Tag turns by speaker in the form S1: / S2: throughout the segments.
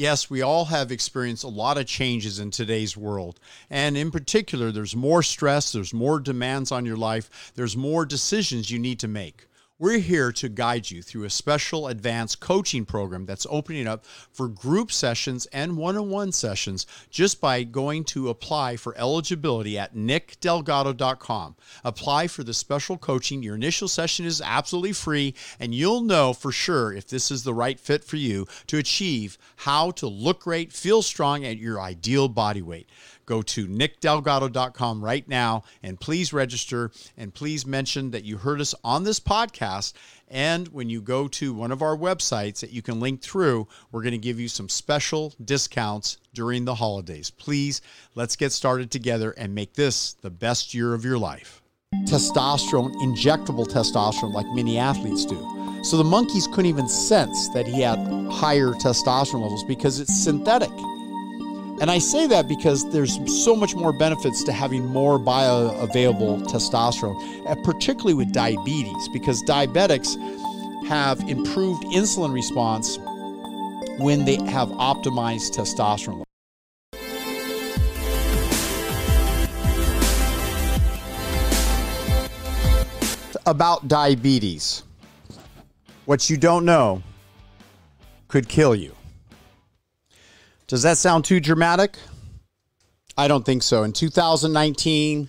S1: Yes, we all have experienced a lot of changes in today's world. And in particular, there's more stress, there's more demands on your life, there's more decisions you need to make. We're here to guide you through a special advanced coaching program that's opening up for group sessions and one on one sessions just by going to apply for eligibility at nickdelgado.com. Apply for the special coaching. Your initial session is absolutely free, and you'll know for sure if this is the right fit for you to achieve how to look great, feel strong at your ideal body weight go to nickdelgado.com right now and please register and please mention that you heard us on this podcast. And when you go to one of our websites that you can link through, we're going to give you some special discounts during the holidays. Please, let's get started together and make this the best year of your life. Testosterone, injectable testosterone, like many athletes do. So the monkeys couldn't even sense that he had higher testosterone levels because it's synthetic. And I say that because there's so much more benefits to having more bioavailable testosterone, uh, particularly with diabetes, because diabetics have improved insulin response when they have optimized testosterone. About diabetes, what you don't know could kill you. Does that sound too dramatic? I don't think so. In 2019,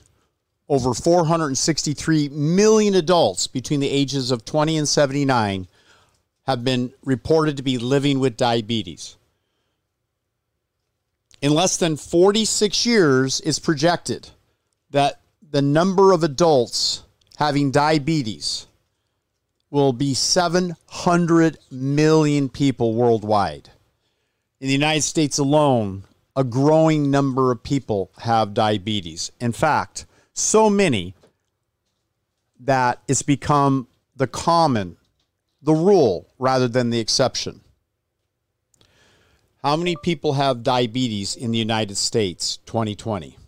S1: over 463 million adults between the ages of 20 and 79 have been reported to be living with diabetes. In less than 46 years, it's projected that the number of adults having diabetes will be 700 million people worldwide. In the United States alone, a growing number of people have diabetes. In fact, so many that it's become the common, the rule rather than the exception. How many people have diabetes in the United States 2020?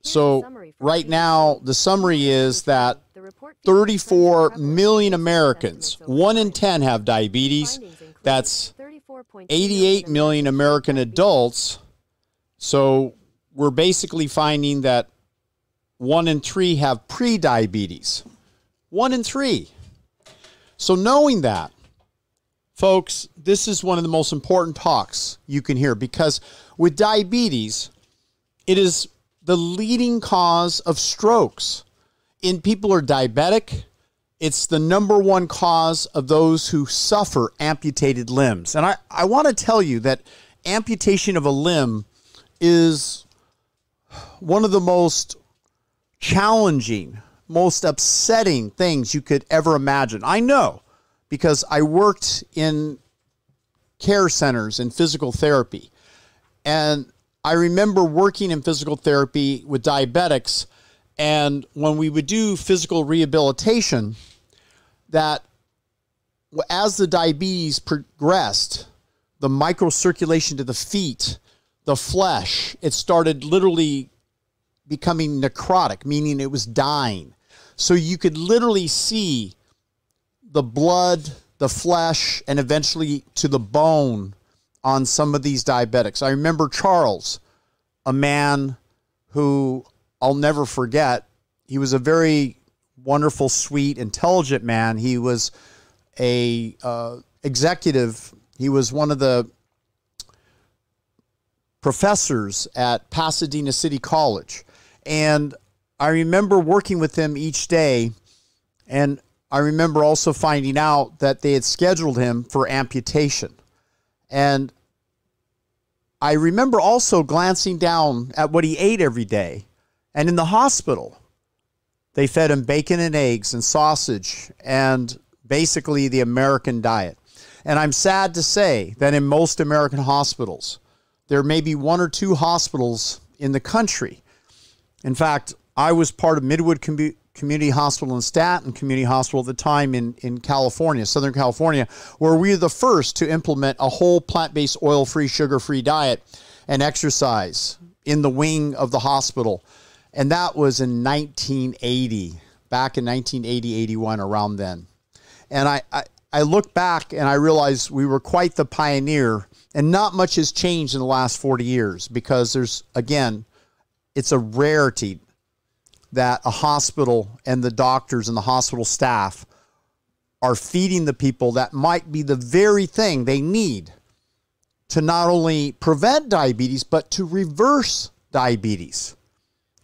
S1: So, right now, the summary is that 34 million Americans, one in 10 have diabetes. That's 88 million American adults. So we're basically finding that one in three have pre-diabetes. One in three. So knowing that, folks, this is one of the most important talks you can hear because with diabetes, it is the leading cause of strokes. In people who are diabetic, it's the number one cause of those who suffer amputated limbs. And I, I want to tell you that amputation of a limb is one of the most challenging, most upsetting things you could ever imagine. I know because I worked in care centers and physical therapy. And I remember working in physical therapy with diabetics. And when we would do physical rehabilitation, that as the diabetes progressed, the microcirculation to the feet, the flesh, it started literally becoming necrotic, meaning it was dying. So you could literally see the blood, the flesh, and eventually to the bone on some of these diabetics. I remember Charles, a man who I'll never forget. He was a very wonderful, sweet, intelligent man. He was a uh, executive. He was one of the professors at Pasadena City College, and I remember working with him each day, and I remember also finding out that they had scheduled him for amputation, and I remember also glancing down at what he ate every day, and in the hospital they fed him bacon and eggs and sausage and basically the American diet. And I'm sad to say that in most American hospitals, there may be one or two hospitals in the country. In fact, I was part of Midwood Com- Community Hospital in Staten Community Hospital at the time in, in California, Southern California, where we were the first to implement a whole plant based, oil free, sugar free diet and exercise in the wing of the hospital and that was in 1980, back in 1980, 81, around then. And I, I, I look back and I realize we were quite the pioneer, and not much has changed in the last 40 years because there's, again, it's a rarity that a hospital and the doctors and the hospital staff are feeding the people that might be the very thing they need to not only prevent diabetes, but to reverse diabetes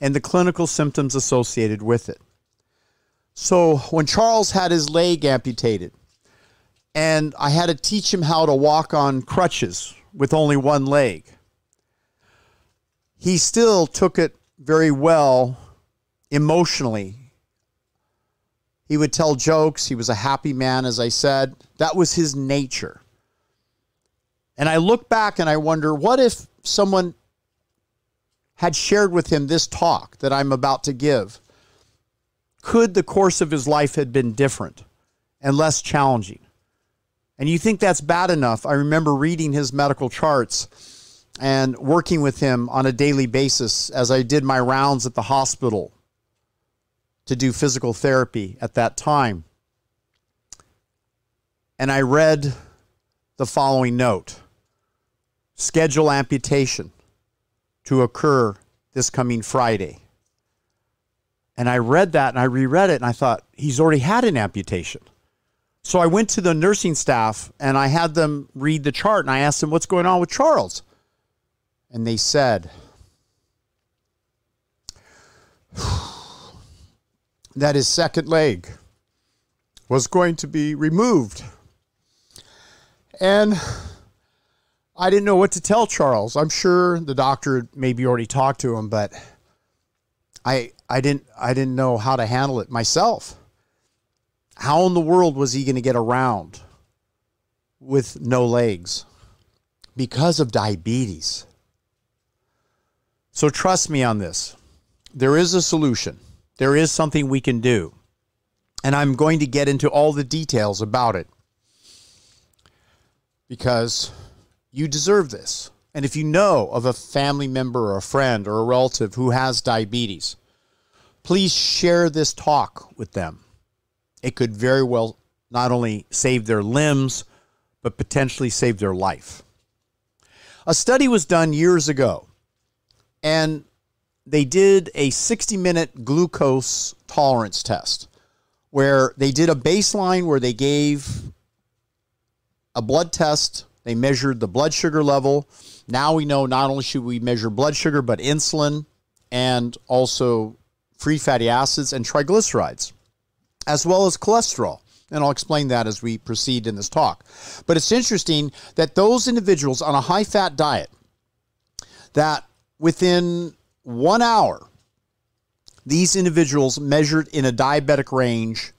S1: and the clinical symptoms associated with it. So when Charles had his leg amputated, and I had to teach him how to walk on crutches with only one leg. He still took it very well emotionally. He would tell jokes. He was a happy man, as I said. That was his nature. And I look back and I wonder what if someone had shared with him this talk that I'm about to give? Could the course of his life have been different and less challenging? and you think that's bad enough, I remember reading his medical charts and working with him on a daily basis as I did my rounds at the hospital to do physical therapy at that time. And I read the following note schedule amputation to occur this coming Friday. And I read that and I reread it and I thought, he's already had an amputation. So I went to the nursing staff and I had them read the chart and I asked them what's going on with Charles. And they said that his second leg was going to be removed. And I didn't know what to tell Charles. I'm sure the doctor maybe already talked to him, but I I didn't I didn't know how to handle it myself. How in the world was he going to get around with no legs? Because of diabetes. So trust me on this. There is a solution. There is something we can do. And I'm going to get into all the details about it because you deserve this. And if you know of a family member or a friend or a relative who has diabetes, please share this talk with them it could very well not only save their limbs, but potentially save their life. A study was done years ago, and they did a 60 minute glucose tolerance test where they did a baseline where they gave a blood test, they measured the blood sugar level. Now we know not only should we measure blood sugar, but insulin and also free fatty acids and triglycerides as well as cholesterol. And I'll explain that as we proceed in this talk. But it's interesting that those individuals on a high fat diet, that within one hour, these individuals measured in a diabetic range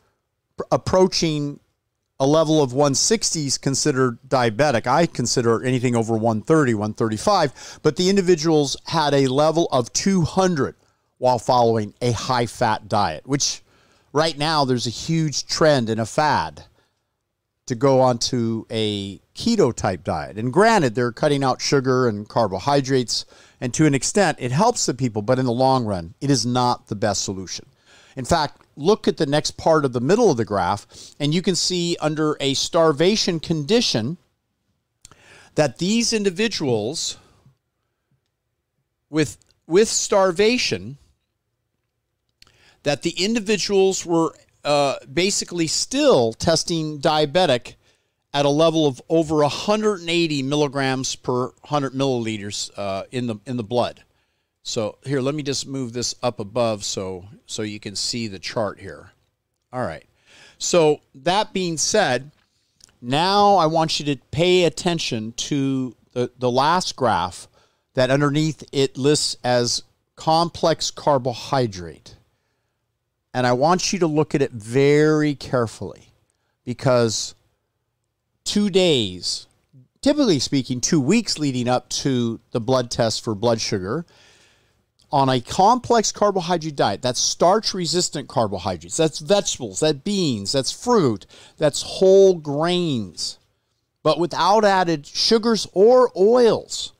S1: approaching a level of 160 is considered diabetic. I consider anything over 130, 135, but the individuals had a level of 200 while following a high fat diet, which right now there's a huge trend and a fad to go onto a keto type diet. And granted, they're cutting out sugar and carbohydrates, and to an extent, it helps the people, but in the long run, it is not the best solution. In fact, look at the next part of the middle of the graph, and you can see under a starvation condition that these individuals with with starvation that the individuals were uh, basically still testing diabetic at a level of over 180 milligrams per 100 milliliters uh, in the in the blood. So here, let me just move this up above so so you can see the chart here. All right. So that being said, now I want you to pay attention to the, the last graph that underneath it lists as complex carbohydrate. And I want you to look at it very carefully because two days, typically speaking, two weeks leading up to the blood test for blood sugar, on a complex carbohydrate diet, that's starch resistant carbohydrates, that's vegetables, that's beans, that's fruit, that's whole grains, but without added sugars or oils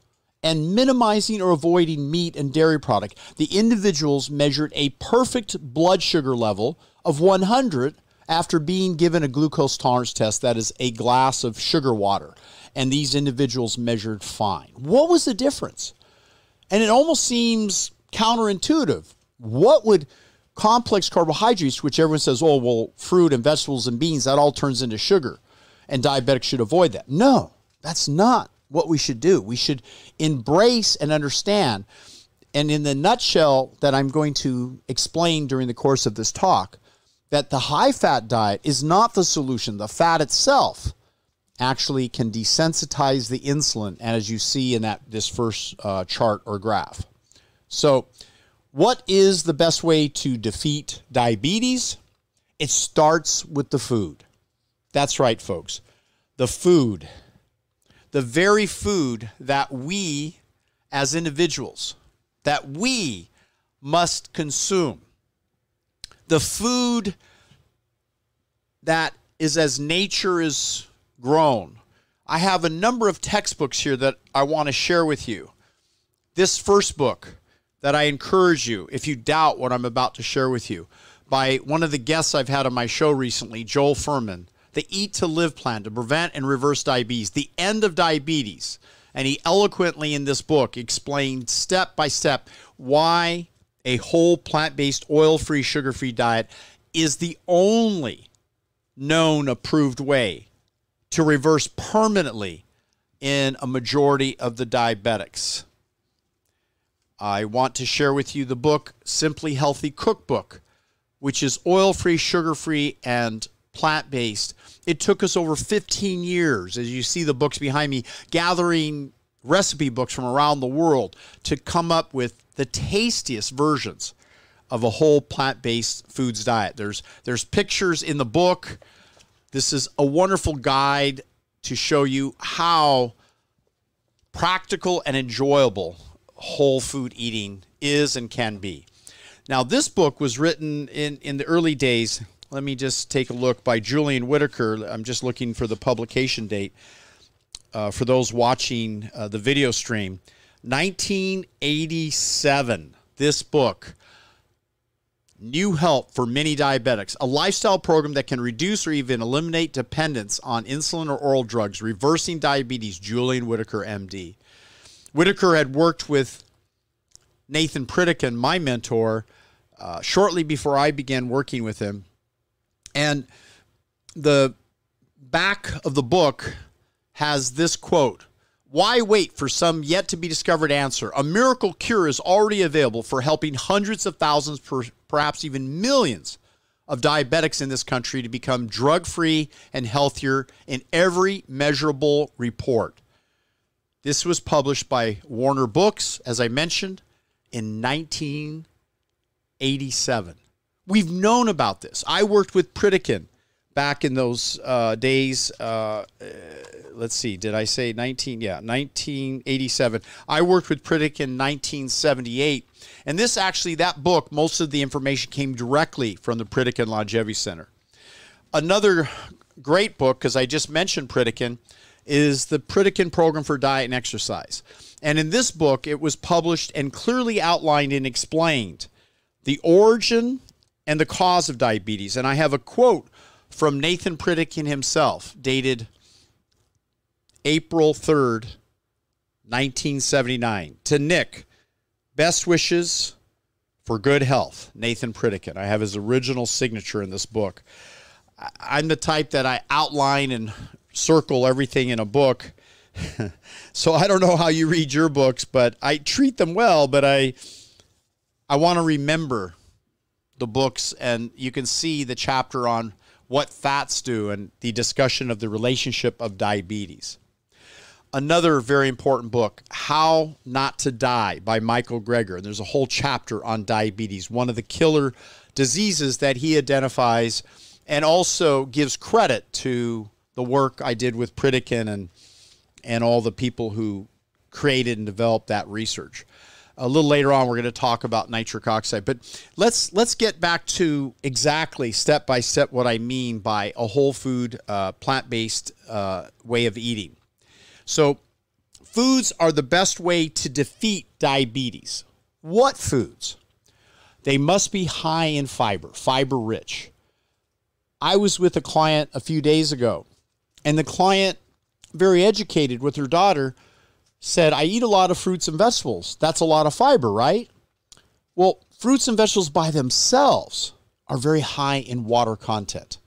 S1: and minimizing or avoiding meat and dairy product, the individuals measured a perfect blood sugar level of 100 after being given a glucose tolerance test that is a glass of sugar water. And these individuals measured fine. What was the difference? And it almost seems counterintuitive. What would complex carbohydrates, which everyone says, oh, well, fruit and vegetables and beans, that all turns into sugar, and diabetics should avoid that? No, that's not what we should do. We should embrace and understand. And in the nutshell that I'm going to explain during the course of this talk, that the high fat diet is not the solution. The fat itself actually can desensitize the insulin, and as you see in that this first uh, chart or graph. So, what is the best way to defeat diabetes? It starts with the food. That's right, folks. The food the very food that we as individuals that we must consume the food that is as nature is grown i have a number of textbooks here that i want to share with you this first book that i encourage you if you doubt what i'm about to share with you by one of the guests i've had on my show recently joel fuhrman the Eat to Live plan to prevent and reverse diabetes, the end of diabetes. And he eloquently in this book explained step by step why a whole plant based, oil free, sugar free diet is the only known approved way to reverse permanently in a majority of the diabetics. I want to share with you the book Simply Healthy Cookbook, which is oil free, sugar free, and plant based. It took us over 15 years, as you see the books behind me, gathering recipe books from around the world to come up with the tastiest versions of a whole plant-based foods diet. There's there's pictures in the book. This is a wonderful guide to show you how practical and enjoyable whole food eating is and can be. Now, this book was written in, in the early days let me just take a look by Julian Whitaker. I'm just looking for the publication date uh, for those watching uh, the video stream. 1987, this book, New Help for Many Diabetics, a lifestyle program that can reduce or even eliminate dependence on insulin or oral drugs, reversing diabetes, Julian Whitaker, MD. Whitaker had worked with Nathan Pritikin, my mentor, uh, shortly before I began working with him and the back of the book has this quote Why wait for some yet to be discovered answer? A miracle cure is already available for helping hundreds of thousands, perhaps even millions of diabetics in this country to become drug free and healthier in every measurable report. This was published by Warner Books, as I mentioned, in 1987. We've known about this. I worked with Pritikin back in those uh, days. Uh, uh let's see, did I say 19? Yeah, 1987. I worked with Pritikin in 1978. And this actually, that book, most of the information came directly from the Pritikin Longevity Center. Another great book, because I just mentioned Pritikin, is the Pritikin Program for Diet and Exercise. And in this book, it was published and clearly outlined and explained the origin and the cause of diabetes. And I have a quote from Nathan Pritikin himself, dated April 3rd, 1979. To Nick, best wishes for good health, Nathan Pritikin. I have his original signature in this book. I'm the type that I outline and circle everything in a book. so I don't know how you read your books, but I treat them well, but I I want to remember the books, and you can see the chapter on what fats do and the discussion of the relationship of diabetes. Another very important book, How Not to Die by Michael Greger. And there's a whole chapter on diabetes, one of the killer diseases that he identifies and also gives credit to the work I did with Pritikin and and all the people who created and developed that research. A little later on we're going to talk about nitric oxide but let's let's get back to exactly step by step what i mean by a whole food uh, plant-based uh, way of eating. So foods are the best way to defeat diabetes. What foods? They must be high in fiber fiber rich. I was with a client a few days ago, and the client, very educated with her daughter, said, I eat a lot of fruits and vegetables. That's a lot of fiber, right? Well, fruits and vegetables by themselves are very high in water content.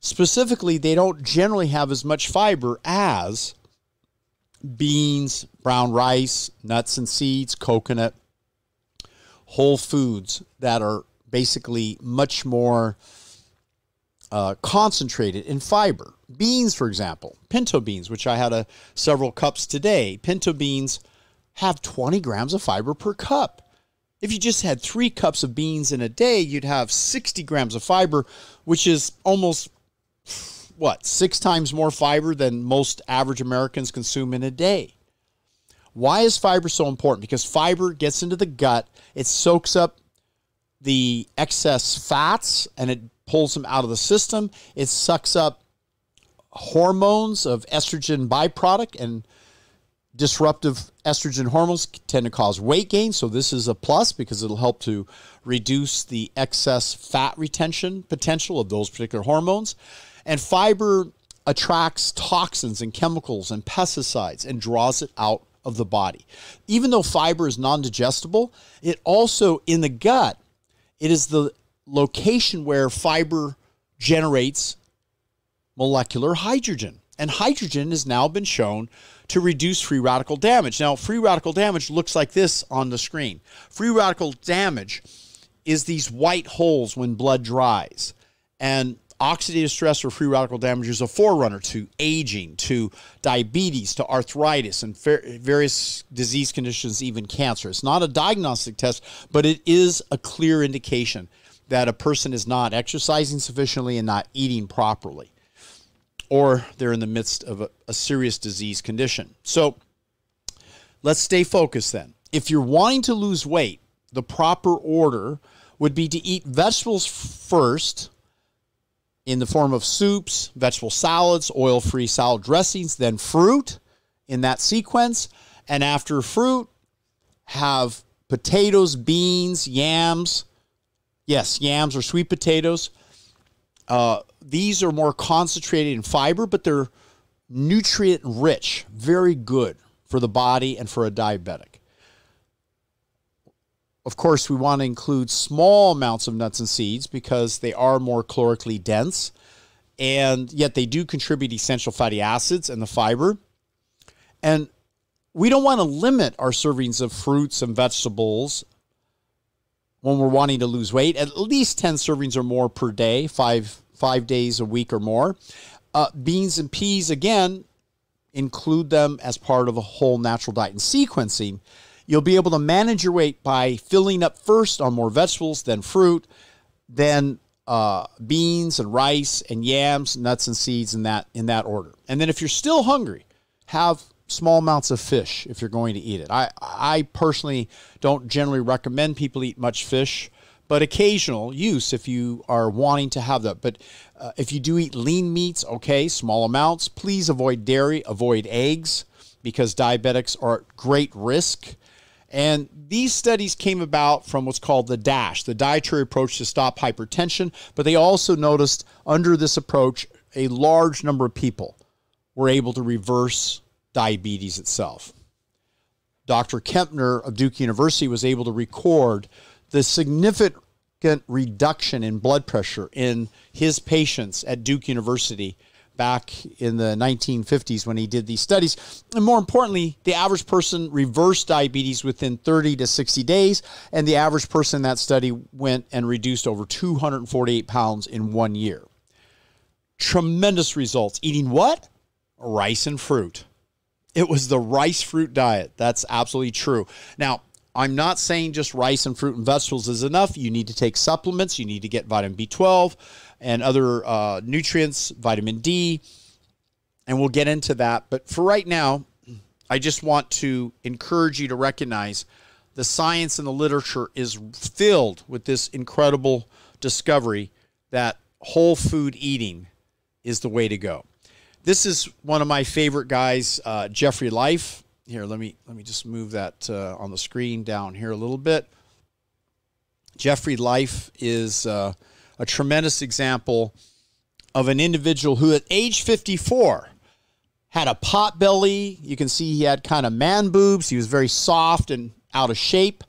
S1: Specifically, they don't generally have as much fiber as beans, brown rice, nuts and seeds, coconut, whole foods that are basically much more uh, concentrated in fiber. Beans, for example, pinto beans, which I had a, several cups today. Pinto beans have 20 grams of fiber per cup. If you just had three cups of beans in a day, you'd have 60 grams of fiber, which is almost what, six times more fiber than most average Americans consume in a day. Why is fiber so important? Because fiber gets into the gut, it soaks up the excess fats and it pulls them out of the system. It sucks up hormones of estrogen byproduct and disruptive estrogen hormones tend to cause weight gain. So this is a plus because it'll help to reduce the excess fat retention potential of those particular hormones. And fiber attracts toxins and chemicals and pesticides and draws it out of the body. Even though fiber is non digestible, it also in the gut, it is the location where fiber generates molecular hydrogen. And hydrogen has now been shown to reduce free radical damage. Now, free radical damage looks like this on the screen. Free radical damage is these white holes when blood dries. And oxidative stress or free radical damage is a forerunner to aging, to diabetes, to arthritis, and various disease conditions, even cancer. It's not a diagnostic test, but it is a clear indication that a person is not exercising sufficiently and not eating properly, or they're in the midst of a, a serious disease condition. So let's stay focused then. If you're wanting to lose weight, the proper order would be to eat vegetables first in the form of soups, vegetable salads, oil free salad dressings, then fruit in that sequence. And after fruit, have potatoes, beans, yams. Yes, yams or sweet potatoes. Uh, these are more concentrated in fiber, but they're nutrient rich, very good for the body and for a diabetic. Of course, we want to include small amounts of nuts and seeds because they are more calorically dense, and yet they do contribute essential fatty acids and the fiber. And we don't want to limit our servings of fruits and vegetables when we're wanting to lose weight. At least 10 servings or more per day, five, five days a week or more. Uh, beans and peas, again, include them as part of a whole natural diet and sequencing You'll be able to manage your weight by filling up first on more vegetables, then fruit, then uh, beans and rice and yams, nuts and seeds in that in that order. And then if you're still hungry, have small amounts of fish if you're going to eat it. I I personally don't generally recommend people eat much fish, but occasional use if you are wanting to have that. But uh, if you do eat lean meats, okay, small amounts. Please avoid dairy, avoid eggs because diabetics are at great risk and these studies came about from what's called the DASH, the dietary approach to stop hypertension. But they also noticed under this approach, a large number of people were able to reverse diabetes itself. Dr. Kempner of Duke University was able to record the significant reduction in blood pressure in his patients at Duke University back in the 1950s when he did these studies. And more importantly, the average person reversed diabetes within 30 to 60 days, and the average person in that study went and reduced over 248 pounds in one year. Tremendous results. Eating what? Rice and fruit. It was the rice fruit diet. That's absolutely true. Now, I'm not saying just rice and fruit and vegetables is enough. You need to take supplements. You need to get vitamin B12 and other uh, nutrients, vitamin D, and we'll get into that. But for right now, I just want to encourage you to recognize the science and the literature is filled with this incredible discovery that whole food eating is the way to go. This is one of my favorite guys, uh, Jeffrey Life. Here, let me let me just move that uh, on the screen down here a little bit. Jeffrey Life is uh, a tremendous example of an individual who, at age 54, had a pot belly. You can see he had kind of man boobs. He was very soft and out of shape.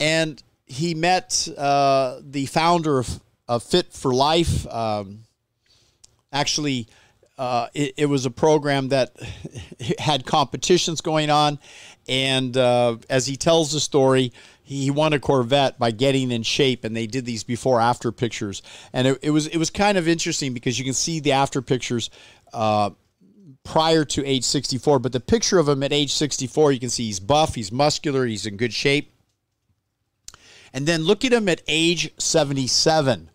S1: And he met uh, the founder of, of, Fit for Life. Um, actually, uh, it, it, was a program that had competitions going on. And uh, as he tells the story, he won a Corvette by getting in shape, and they did these before after pictures, and it, it, was it was kind of interesting because you can see the after pictures uh, prior to age 64, but the picture of him at age 64, you can see he's buff, he's muscular, he's in good shape, and then look at him at age 77.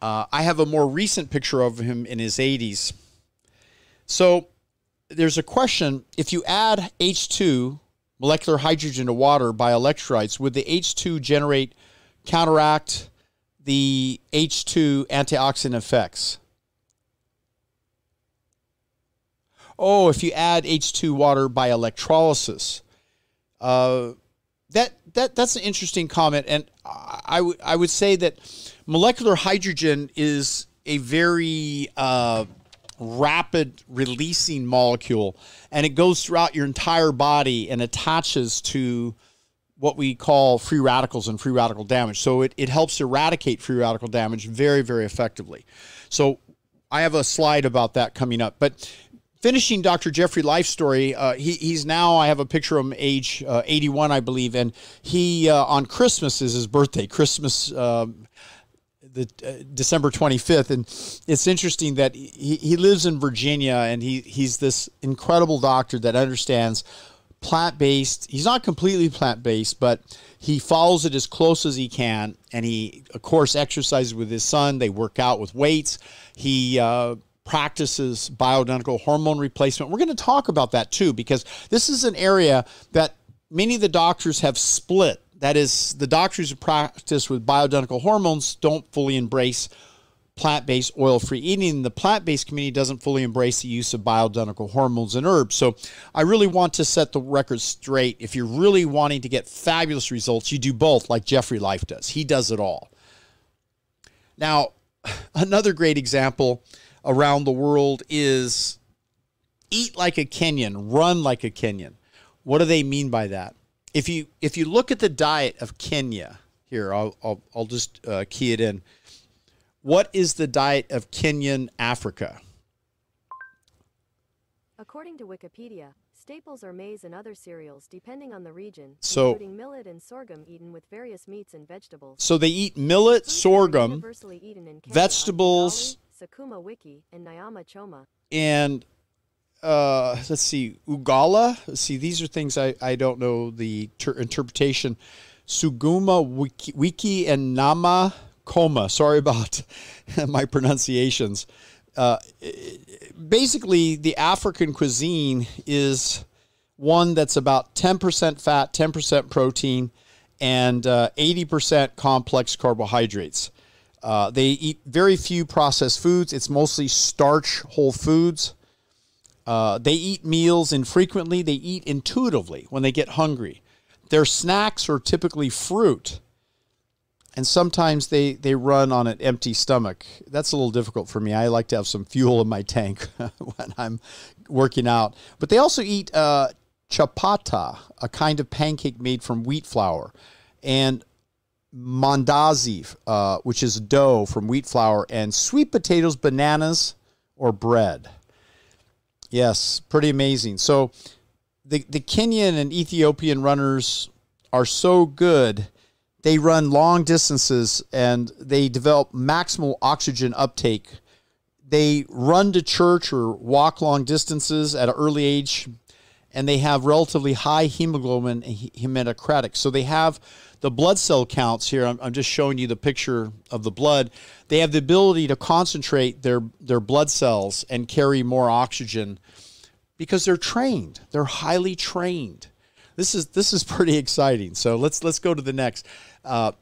S1: Uh, I have a more recent picture of him in his 80s. So there's a question: if you add H2 molecular hydrogen to water by electrolytes, would the H2 generate, counteract the H2 antioxidant effects? Oh, if you add H2 water by electrolysis. Uh, that, that that's an interesting comment, and I, I would say that molecular hydrogen is a very uh, rapid releasing molecule and it goes throughout your entire body and attaches to what we call free radicals and free radical damage. So it, it helps eradicate free radical damage very, very effectively. So I have a slide about that coming up. But finishing Dr. Jeffrey Life story, uh, he, he's now, I have a picture of him age uh, 81, I believe, and he, uh, on Christmas is his birthday. Christmas, um, the uh, December 25th, and it's interesting that he, he lives in Virginia, and he he's this incredible doctor that understands plant based. He's not completely plant based, but he follows it as close as he can, and he of course exercises with his son. They work out with weights. He uh, practices bioidentical hormone replacement. We're going to talk about that too, because this is an area that many of the doctors have split that is, the doctors who practice with bioidentical hormones don't fully embrace plant based oil free eating. The plant based community doesn't fully embrace the use of bioidentical hormones and herbs. So I really want to set the record straight. If you're really wanting to get fabulous results, you do both, like Jeffrey Life does. He does it all. Now, another great example around the world is eat like a Kenyan, run like a Kenyan. What do they mean by that? If you if you look at the diet of Kenya, here I'll I'll, I'll just uh, key it in. What is the diet of Kenyan Africa?
S2: According to Wikipedia, staples are maize and other cereals depending on the region,
S1: so,
S2: including millet and sorghum eaten with various meats and vegetables.
S1: So they eat millet, sorghum, vegetables,
S2: Sukuma wiki, and Nyama choma.
S1: And uh, let's see, Ugala. Let's see, these are things I, I don't know the ter- interpretation. Suguma wiki, wiki and Nama Koma. Sorry about my pronunciations. Uh, basically, the African cuisine is one that's about 10% fat, 10% protein, and uh, 80% complex carbohydrates. Uh, they eat very few processed foods. It's mostly starch, whole foods. Uh, they eat meals infrequently. They eat intuitively when they get hungry. Their snacks are typically fruit. And sometimes they, they run on an empty stomach. That's a little difficult for me. I like to have some fuel in my tank when I'm working out. But they also eat uh, chapata, a kind of pancake made from wheat flour, and mandazi, uh, which is dough from wheat flour, and sweet potatoes, bananas, or bread. Yes, pretty amazing. So the, the Kenyan and Ethiopian runners are so good. They run long distances and they develop maximal oxygen uptake. They run to church or walk long distances at an early age, and they have relatively high hemoglobin hematocratic. So they have the blood cell counts here. I'm, I'm just showing you the picture of the blood they have the ability to concentrate their, their blood cells and carry more oxygen because they're trained. They're highly trained. This is this is pretty exciting. So let's let's go to the next. Uh,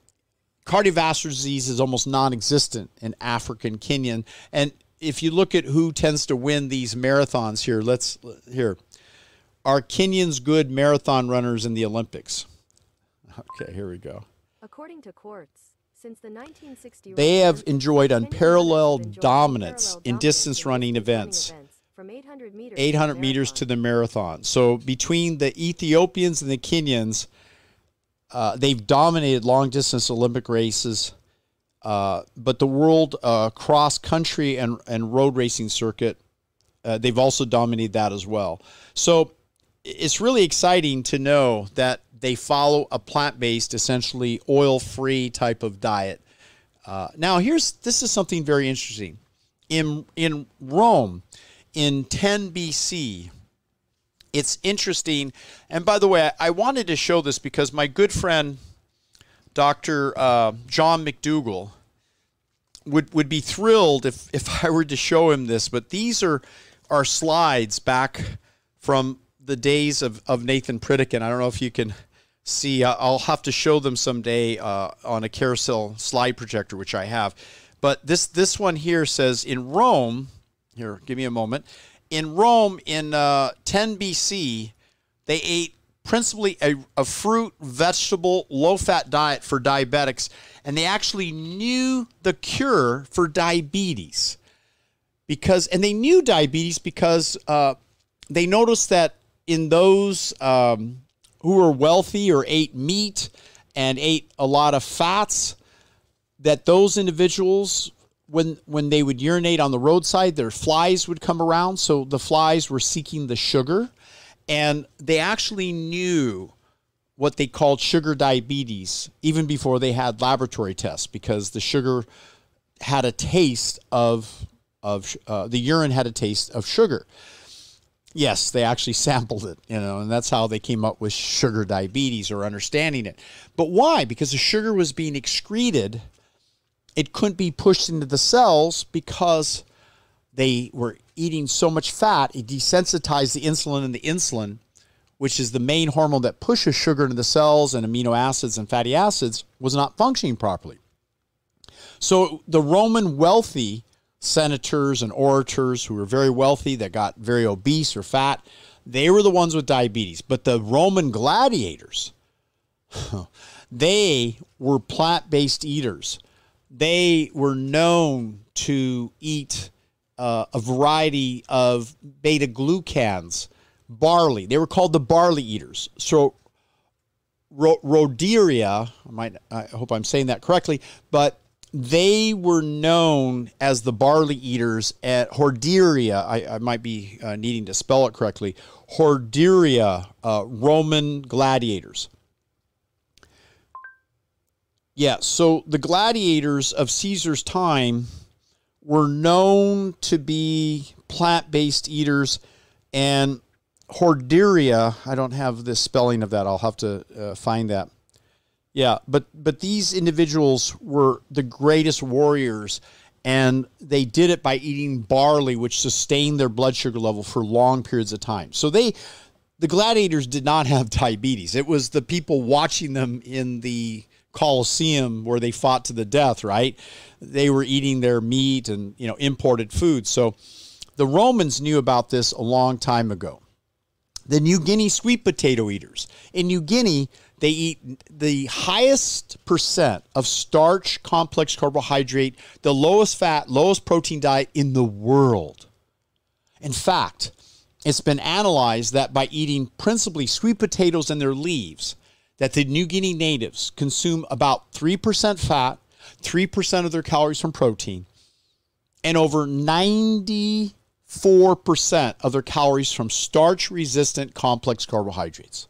S1: cardiovascular disease is almost non-existent in African Kenyan, and if you look at who tends to win these marathons here, let's here. Are Kenyans good marathon runners in the Olympics? Okay, here we go.
S2: According to Quartz, Since the 1960
S1: They have enjoyed unparalleled
S2: enjoyed
S1: dominance
S2: unparalleled
S1: in distance running events.
S2: from 800 meters,
S1: 800
S2: to
S1: meters to the marathon. So between the Ethiopians and the Kenyans, uh, they've dominated long distance Olympic races. Uh, but the world uh, cross country and, and road racing circuit, uh, they've also dominated that as well. So it's really exciting to know that they follow a plant based, essentially oil free type of diet. Uh, now, here's this is something very interesting. In in Rome, in 10 BC, it's interesting. And by the way, I, I wanted to show this because my good friend, Dr. Uh, John McDougall, would, would be thrilled if, if I were to show him this. But these are, are slides back from the days of, of Nathan Pritikin. I don't know if you can see. I'll have to show them someday uh, on a carousel slide projector, which I have. But this this one here says in Rome. Here, give me a moment. In Rome in uh, 10 BC, they ate principally a, a fruit, vegetable, low fat diet for diabetics, and they actually knew the cure for diabetes because, and they knew diabetes because uh, they noticed that in those um, who were wealthy or ate meat and ate a lot of fats, that those individuals when when they would urinate on the roadside their flies would come around. So the flies were seeking the sugar. And they actually knew what they called sugar diabetes even before they had laboratory tests because the sugar had a taste of of uh, the urine had a taste of sugar yes they actually sampled it you know and that's how they came up with sugar diabetes or understanding it but why because the sugar was being excreted it couldn't be pushed into the cells because they were eating so much fat, it desensitized the insulin, and the insulin, which is the main hormone that pushes sugar into the cells and amino acids and fatty acids, was not functioning properly. So the Roman wealthy senators and orators who were very wealthy that got very obese or fat, they were the ones with diabetes. But the Roman gladiators, they were plant based eaters they were known to eat uh, a variety of beta glucans, barley. They were called the barley eaters. So, Rhoderia, I might, I hope I'm saying that correctly, but they were known as the barley eaters at Horderia. I, I might be uh, needing to spell it correctly. Horderia, uh, Roman gladiators. Yeah, so the gladiators of Caesar's time were known to be plant based eaters, and Horderia, I don't have the spelling of that, I'll have to uh, find that. Yeah, but but these individuals were the greatest warriors, and they did it by eating barley, which sustained their blood sugar level for long periods of time. So they, the gladiators, did not have diabetes. It was the people watching them in the Colosseum where they fought to the death, right? They were eating their meat and you know imported food. So the Romans knew about this a long time ago. The New Guinea sweet potato eaters. In New Guinea, they eat the highest percent of starch, complex carbohydrate, the lowest fat, lowest protein diet in the world. In fact, it's been analyzed that by eating principally sweet potatoes and their leaves, that the New Guinea natives consume about 3% fat, 3% of their calories from protein, and over 94% of their calories from starch resistant complex carbohydrates.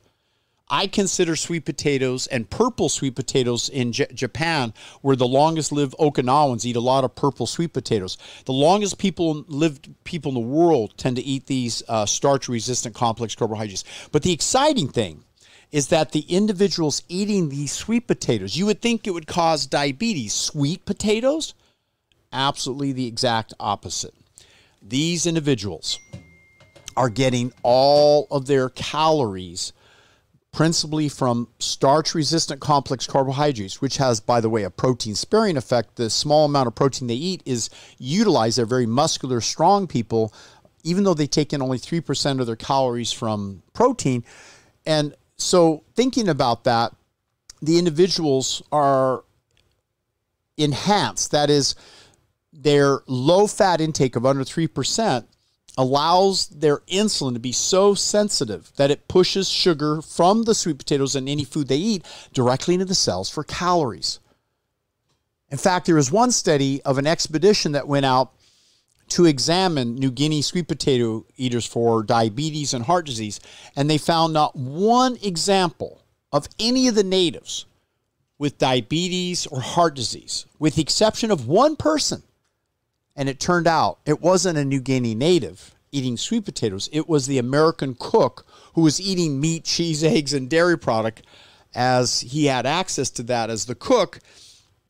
S1: I consider sweet potatoes and purple sweet potatoes in J- Japan, where the longest lived Okinawans eat a lot of purple sweet potatoes. The longest people lived people in the world tend to eat these uh, starch resistant complex carbohydrates. But the exciting thing is that the individuals eating these sweet potatoes, you would think it would cause diabetes. Sweet potatoes? Absolutely the exact opposite. These individuals are getting all of their calories principally from starch resistant complex carbohydrates, which has, by the way, a protein sparing effect. The small amount of protein they eat is utilized. They're very muscular, strong people, even though they take in only 3% of their calories from protein. And so, thinking about that, the individuals are enhanced. That is, their low fat intake of under 3% allows their insulin to be so sensitive that it pushes sugar from the sweet potatoes and any food they eat directly into the cells for calories. In fact, there was one study of an expedition that went out to examine New Guinea sweet potato eaters for diabetes and heart disease, and they found not one example of any of the natives with diabetes or heart disease, with the exception of one person. And it turned out it wasn't a New Guinea native eating sweet potatoes, it was the American cook who was eating meat, cheese, eggs, and dairy product as he had access to that as the cook.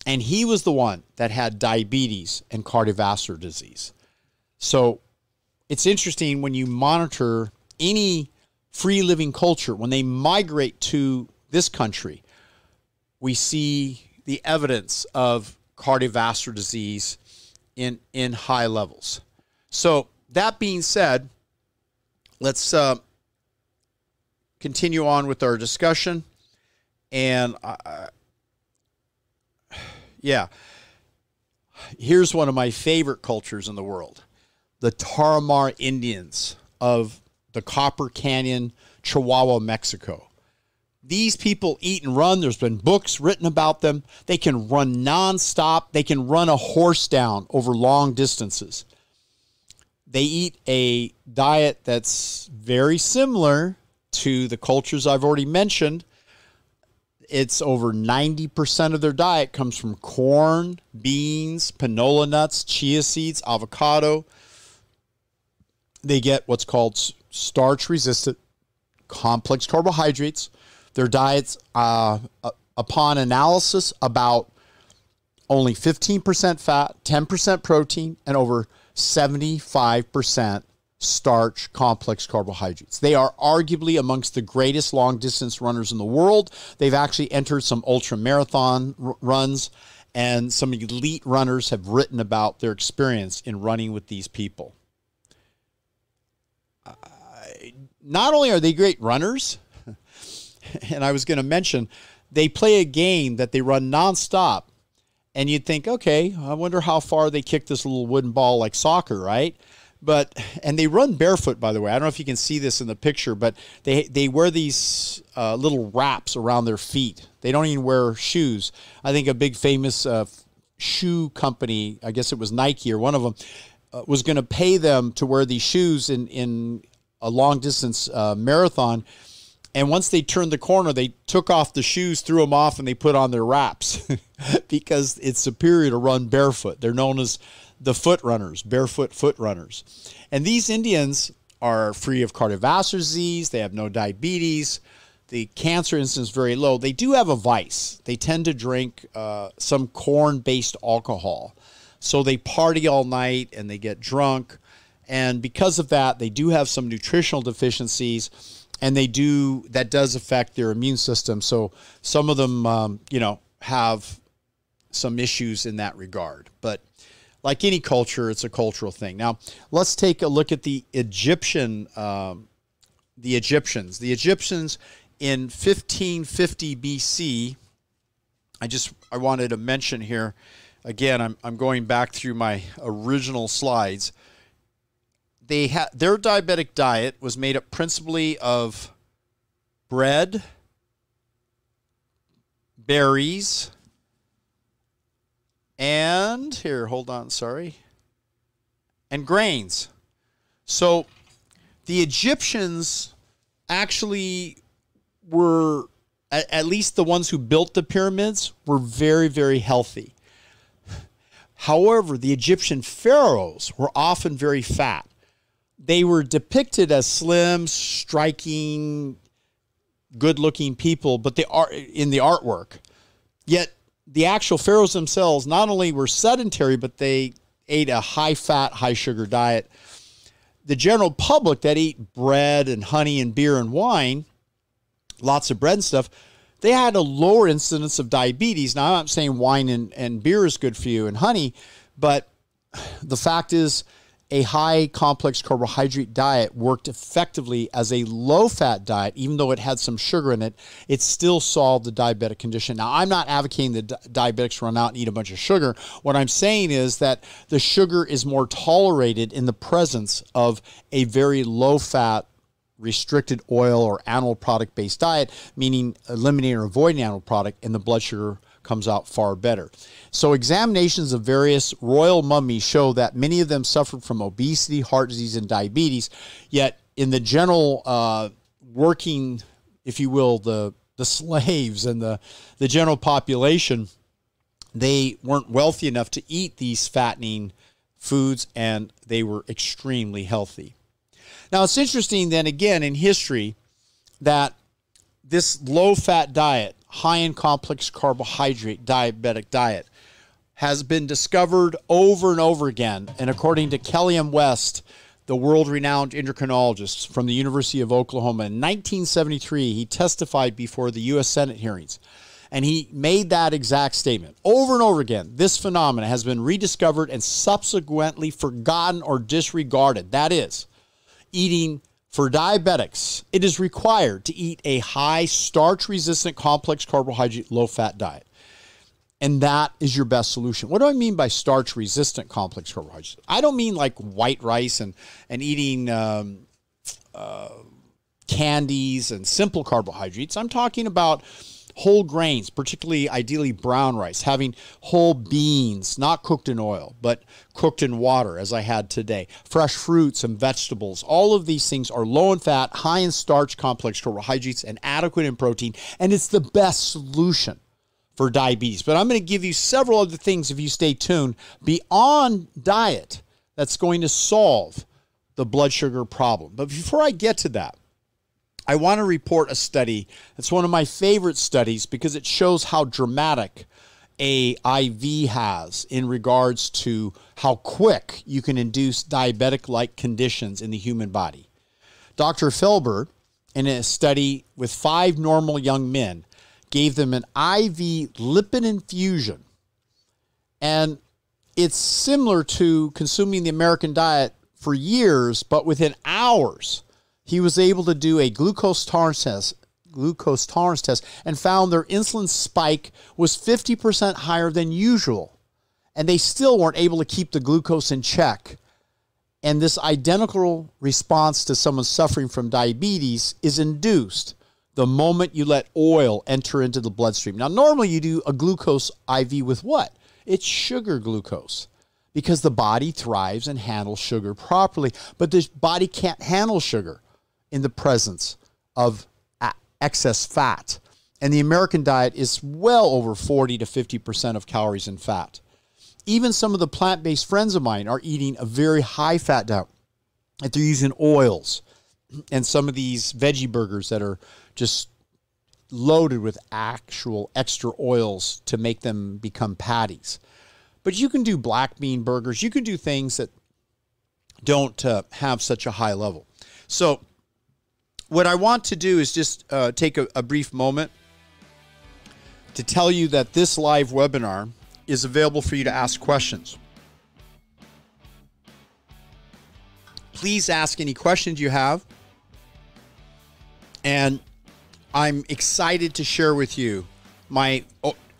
S1: And he was the one that had diabetes and cardiovascular disease. So it's interesting when you monitor any free living culture, when they migrate to this country, we see the evidence of cardiovascular disease in, in high levels. So, that being said, let's uh, continue on with our discussion. And yeah, here's one of my favorite cultures in the world the Tarahumara Indians of the Copper Canyon, Chihuahua, Mexico. These people eat and run. There's been books written about them. They can run nonstop. They can run a horse down over long distances. They eat a diet that's very similar to the cultures I've already mentioned. It's over 90% of their diet comes from corn, beans, panola nuts, chia seeds, avocado. They get what's called starch resistant complex carbohydrates their diets, uh, upon analysis, about only 15% fat, 10% protein, and over 75% starch complex carbohydrates. They are arguably amongst the greatest long distance runners in the world. They've actually entered some ultra marathon runs, and some elite runners have written about their experience in running with these people. Uh, not only are they great runners, and I was going to mention they play a game that they run nonstop. And you'd think, okay, I wonder how far they kick this little wooden ball like soccer, right? But and they run barefoot, by the way. I don't know if you can see this in the picture, but they they wear these uh, little wraps around their feet. They don't even wear shoes. I think a big famous uh, shoe company, I guess it was Nike or one of them, uh, was going to pay them to wear these shoes in in a long distance uh, marathon and once they turned the corner, they took off the shoes, threw them off, and they put on their wraps because it's superior to run barefoot. They're known as the foot runners, barefoot foot runners. And these Indians are free of cardiovascular disease, they have no diabetes, the cancer incidence very low. They do have a vice. They tend to drink uh, some corn based alcohol. So they party all night and they get drunk. And because of that, they do have some nutritional deficiencies and they do that does affect their immune system. So some of them, um, you know, have some issues in that regard. But like any culture, it's a cultural thing. Now let's take a look at the Egyptian, um, the Egyptians. The Egyptians in 1550 BC. I just I wanted to mention here. Again, I'm I'm going back through my original slides they had their diabetic diet was made up principally of bread, berries, and here, hold on, sorry, and grains. So the Egyptians actually were, at, at least the ones who built the pyramids, were very, very healthy. However, the Egyptian pharaohs were often very fat they were depicted as slim, striking, good-looking people, but they are in the artwork. Yet the actual pharaohs themselves not only were sedentary, but they ate a high-fat, high-sugar diet. The general public that eat bread and honey and beer and wine, lots of bread and stuff, they had a lower incidence of diabetes. Now, I'm not saying wine and, and beer is good for you and honey, but the fact is, a high complex carbohydrate diet worked effectively as a low fat diet, even though it had some sugar in it, it still solved the diabetic condition. Now, I'm not advocating that diabetics run out and eat a bunch of sugar. What I'm saying is that the sugar is more tolerated in the presence of a very low fat restricted oil or animal product based diet, meaning eliminating or avoiding animal product, and the blood sugar comes out far better. So, examinations of various royal mummies show that many of them suffered from obesity, heart disease, and diabetes. Yet, in the general uh, working, if you will, the the slaves and the the general population, they weren't wealthy enough to eat these fattening foods, and they were extremely healthy. Now, it's interesting then again in history that this low fat diet high in complex carbohydrate diabetic diet has been discovered over and over again. And according to Kelly M. West, the world renowned endocrinologist from the University of Oklahoma, in 1973, he testified before the U.S. Senate hearings. And he made that exact statement over and over again. This phenomenon has been rediscovered and subsequently forgotten or disregarded. That is, eating for diabetics, it is required to eat a high starch resistant complex carbohydrate low fat diet. And that is your best solution. What do I mean by starch resistant complex carbohydrates? I don't mean like white rice and, and eating um, uh, candies and simple carbohydrates. I'm talking about whole grains, particularly ideally brown rice, having whole beans, not cooked in oil, but cooked in water, as I had today, fresh fruits and vegetables. All of these things are low in fat, high in starch, complex carbohydrates, and adequate in protein, and it's the best solution for diabetes. But I'm going to give you several other things if you stay tuned beyond diet that's going to solve the blood sugar problem. But before I get to that, I want to report a study. It's one of my favorite studies because it shows how dramatic a IV has in regards to how quick you can induce diabetic like conditions in the human body. Dr. Felber, in a study with five normal young men, gave them an IV lipid infusion. And it's similar to consuming the American diet for years, but within hours he was able to do a glucose tolerance test, glucose tolerance test and found their insulin spike was 50% higher than usual. And they still weren't able to keep the glucose in check. And this identical response to someone suffering from diabetes is induced the moment you let oil enter into the bloodstream. Now, normally you do a glucose IV with what? It's sugar glucose because the body thrives and handles sugar properly, but the body can't handle sugar in the presence of excess fat. And the American diet is well over 40 to 50% of calories in fat. Even some of the plant based friends of mine are eating a very high fat diet. And they're using oils and some of these veggie burgers that are just loaded with actual extra oils to make them become patties. But you can do black bean burgers. You can do things that don't uh, have such a high level. So what I want to do is just uh, take a, a brief moment to tell you that this live webinar is available for you to ask questions. Please ask any questions you have. And I'm excited to share with you my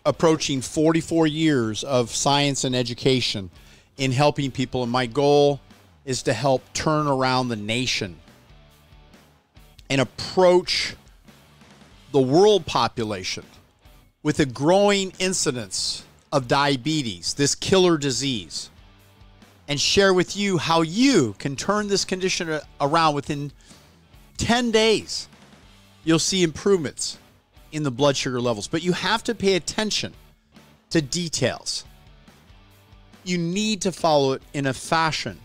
S1: approaching 44 years of science and education in helping people. And my goal is to help turn around the nation and approach the world population with a growing incidence of diabetes, this killer disease, and share with you how you can turn this condition around within 10 days. You'll see improvements in the blood sugar levels, but you have to pay attention to details. You need to follow it in a fashion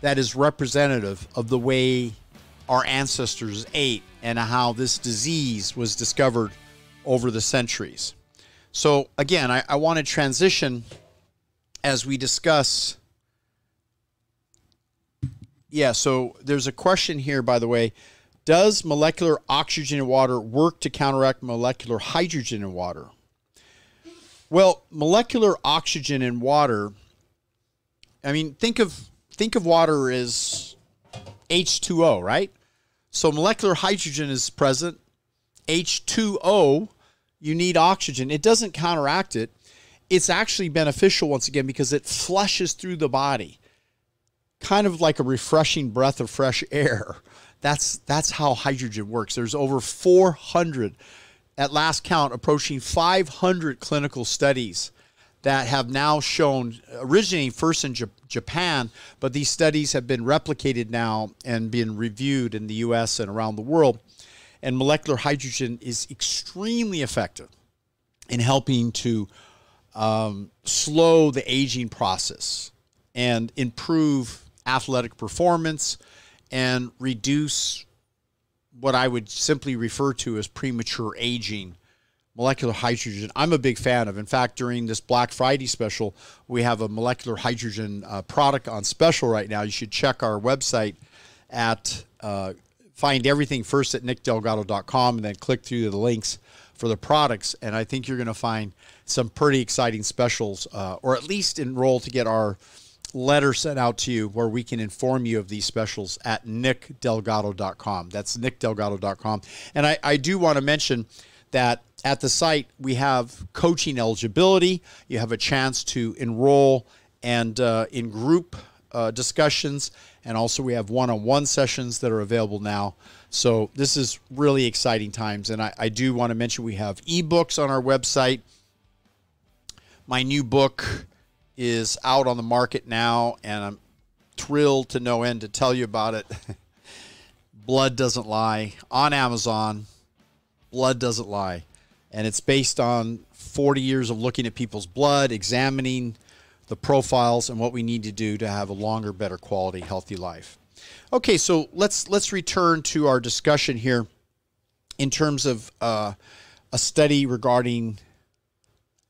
S1: that is representative of the way our ancestors ate and how this disease was discovered over the centuries. So, again, I, I want to transition as we discuss. Yeah, so there's a question here, by the way. Does molecular oxygen in water work to counteract molecular hydrogen in water? Well, molecular oxygen in water, I mean, think of think of water as H2O, right? So molecular hydrogen is present. H2O, you need oxygen. It doesn't counteract it. It's actually beneficial once again because it flushes through the body. Kind of like a refreshing breath of fresh air. That's that's how hydrogen works. There's over 400 at last count approaching 500 clinical studies that have now shown originating first in Japan, but these studies have been replicated now and been reviewed in the US and around the world. And molecular hydrogen is extremely effective in helping to um, slow the aging process and improve athletic performance and reduce what I would simply refer to as premature aging molecular hydrogen I'm a big fan of. In fact, during this Black Friday special, we have a molecular hydrogen uh, product on special right now. You should check our website at uh, find everything first at nickdelgado.com and then click through the links for the products. And I think you're going to find some pretty exciting specials, uh, or at least enroll to get our letter sent out to you where we can inform you of these specials at nickdelgado.com. That's nickdelgado.com. And I, I do want to mention that at the site we have coaching eligibility. You have a chance to enroll and uh, in group uh, discussions, and also we have one-on-one sessions that are available now. So this is really exciting times, and I, I do want to mention we have ebooks on our website. My new book is out on the market now, and I'm thrilled to no end to tell you about it. Blood Doesn't Lie on Amazon. Blood Doesn't Lie. And it's based on 40 years of looking at people's blood, examining the profiles and what we need to do to have a longer, better quality, healthy life. Okay, so let's let's return to our discussion here in terms of uh, a study regarding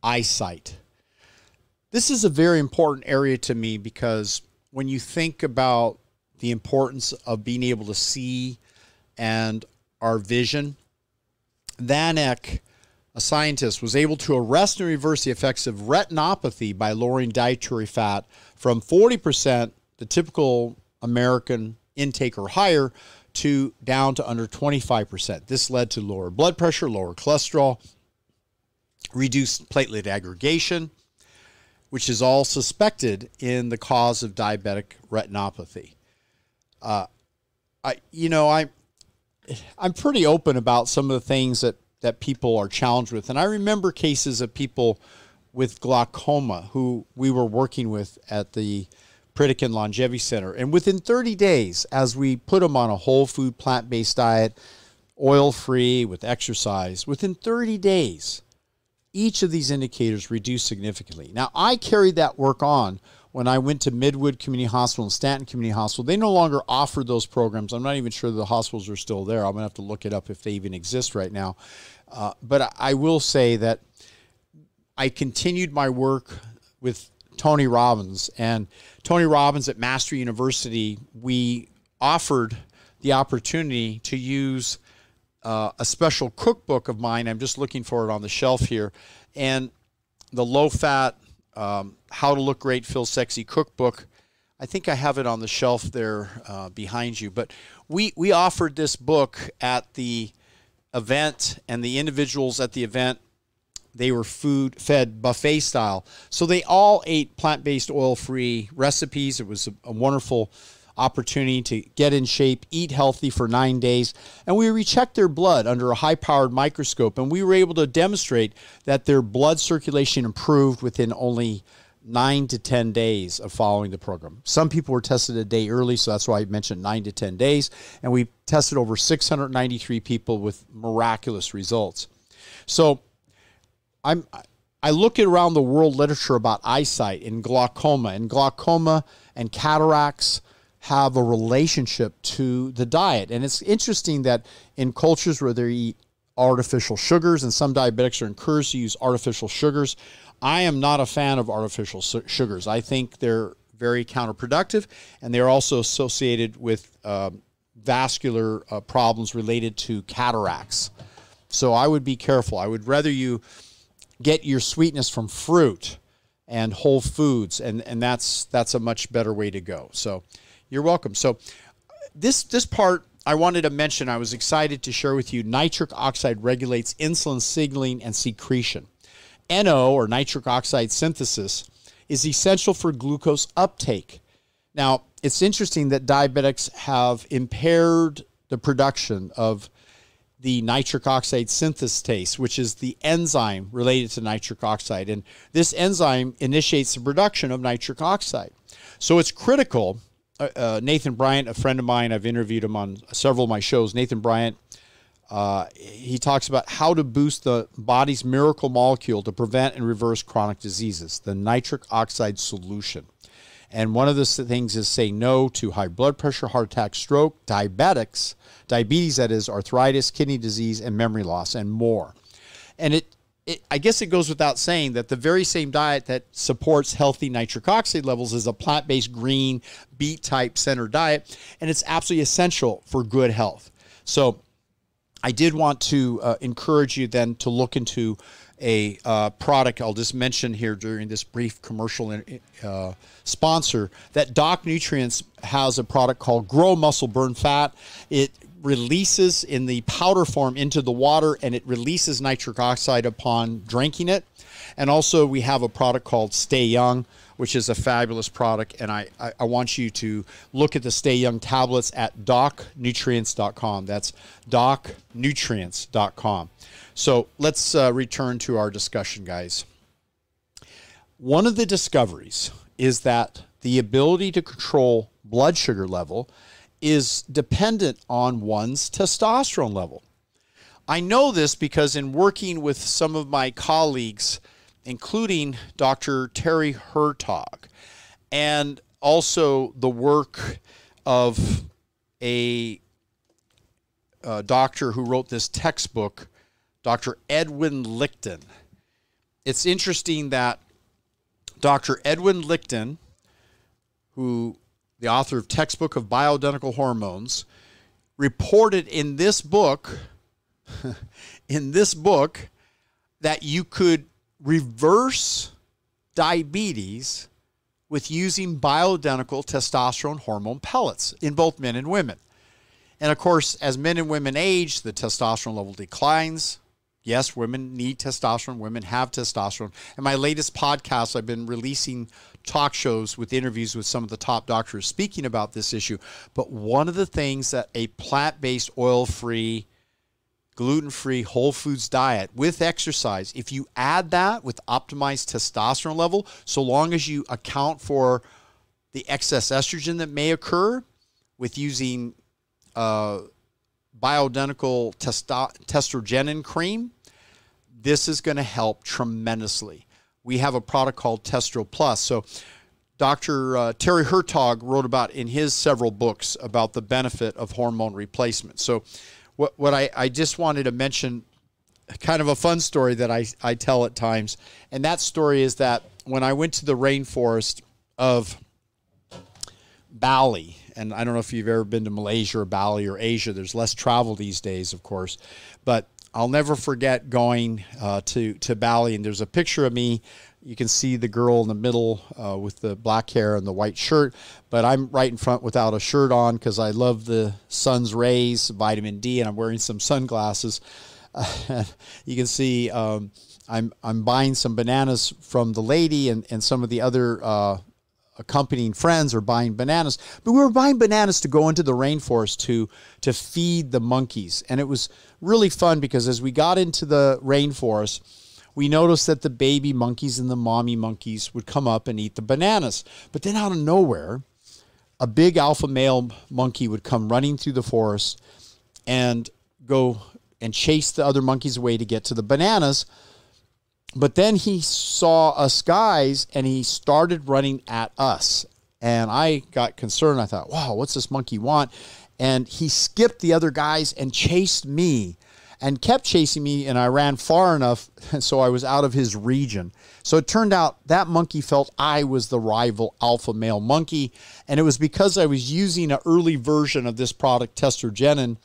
S1: eyesight. This is a very important area to me because when you think about the importance of being able to see and our vision, Van Eck, a scientist, was able to arrest and reverse the effects of retinopathy by lowering dietary fat from 40%, the typical American intake or higher, to down to under 25%. This led to lower blood pressure, lower cholesterol, reduced platelet aggregation, which is all suspected in the cause of diabetic retinopathy. Uh, I, you know, I, I'm pretty open about some of the things that that people are challenged with. And I remember cases of people with glaucoma who we were working with at the Pritikin Longevity Center. And within 30 days, as we put them on a whole food, plant based diet, oil free, with exercise, within 30 days, each of these indicators reduced significantly. Now, I carried that work on when I went to Midwood Community Hospital and Stanton Community Hospital. They no longer offered those programs. I'm not even sure the hospitals are still there. I'm going to have to look it up if they even exist right now. Uh, but I will say that I continued my work with Tony Robbins. And Tony Robbins at Mastery University, we offered the opportunity to use uh, a special cookbook of mine. I'm just looking for it on the shelf here. And the low fat, um, How to Look Great, Feel Sexy cookbook. I think I have it on the shelf there uh, behind you. But we, we offered this book at the event and the individuals at the event they were food fed buffet style so they all ate plant-based oil-free recipes it was a, a, wonderful opportunity to get in shape eat healthy for nine days and we rechecked their blood under a high-powered microscope and we were able to demonstrate that their blood circulation improved within only nine to 10 days of following the program. Some people were tested a day early, so that's why I mentioned nine to 10 days. And we tested over 693 people with miraculous results. So I'm, I look at around the world literature about eyesight and glaucoma, and glaucoma and cataracts have a relationship to the diet. And it's interesting that in cultures where they eat artificial sugars, and some diabetics are encouraged to use artificial sugars. I am not a fan of artificial su- sugars. I think they're very counterproductive, and they're also associated with uh, vascular uh, problems related to cataracts. So I would be careful. I would rather you get your sweetness from fruit and whole foods, and and that's that's a much better way to go. So, you're welcome. So, this this part I wanted to mention. I was excited to share with you. Nitric oxide regulates insulin signaling and secretion. NO or nitric oxide synthesis is essential for glucose uptake. Now, it's interesting that diabetics have impaired the production of the nitric oxide synthase, which is the enzyme related to nitric oxide. And this enzyme initiates the production of nitric oxide. So it's critical. Uh, uh, Nathan Bryant, a friend of mine, I've interviewed him on several of my shows. Nathan Bryant, uh, he talks about how to boost the body's miracle molecule to prevent and reverse chronic diseases, the nitric oxide solution. And one of the things is say no to high blood pressure, heart attack, stroke, diabetics, diabetes, that is, arthritis, kidney disease, and memory loss, and more. And it, it, I guess it goes without saying that the very same diet that supports healthy nitric oxide levels is a plant based green beet type center diet, and it's absolutely essential for good health. So, I did want to uh, encourage you then to look into a uh, product I'll just mention here during this brief commercial uh, sponsor that Doc Nutrients has a product called Grow Muscle Burn Fat. It releases in the powder form into the water and it releases nitric oxide upon drinking it. And also, we have a product called Stay Young, which is a fabulous product. And I, I, I, want you to look at the Stay Young tablets at docnutrients.com. That's docnutrients.com. So let's uh, return to our discussion, guys. One of the discoveries is that the ability to control blood sugar level is dependent on one's testosterone level. I know this because in working with some of my colleagues, including Dr. Terry Hertoghe, and also the work of a, a doctor who wrote this textbook, Dr. Edwin Lichten. It's interesting that Dr. Edwin Lichten, who the author of Textbook of Bioidentical Hormones, reported in this book, in this book, that you could reverse diabetes with using bioidentical testosterone hormone pellets in both men and women. And of course, as men and women age, the testosterone level declines. Yes, women need testosterone. Women have testosterone. In my latest podcast, I've been releasing talk shows with interviews with some of the top doctors speaking about this issue. But one of the things that a plant based, oil free, gluten free, whole foods diet with exercise, if you add that with optimized testosterone level, so long as you account for the excess estrogen that may occur with using uh, bioidentical testo- testogenin cream, this is going to help tremendously we have a product called Testro Plus. So Dr. Uh, Terry Hertoghe wrote about in his several books about the benefit of hormone replacement. So what, what I, I just wanted to mention kind of a fun story that I, I tell at times. And that story is that when I went to the rainforest of Bali, and I don't know if you've ever been to Malaysia or Bali or Asia, there's less travel these days, of course. But I'll never forget going uh, to to Bali, and there's a picture of me. You can see the girl in the middle uh, with the black hair and the white shirt, but I'm right in front without a shirt on because I love the sun's rays, vitamin D, and I'm wearing some sunglasses. You can see um, I'm I'm buying some bananas from the lady and, and some of the other uh, accompanying friends or buying bananas. But we were buying bananas to go into the rainforest to to feed the monkeys, and it was really fun because as we got into the rainforest, we noticed that the baby monkeys and the mommy monkeys would come up and eat the bananas. But then out of nowhere, a big alpha male monkey would come running through the forest and go and chase the other monkeys away to get to the bananas but then he saw us guys and he started running at us. And I got concerned. I thought, wow, what's this monkey want? And he skipped the other guys and chased me and kept chasing me. And I ran far enough so I was out of his region. So it turned out that monkey felt I was the rival alpha male monkey. And it was because I was using an early version of this product, Testogenin,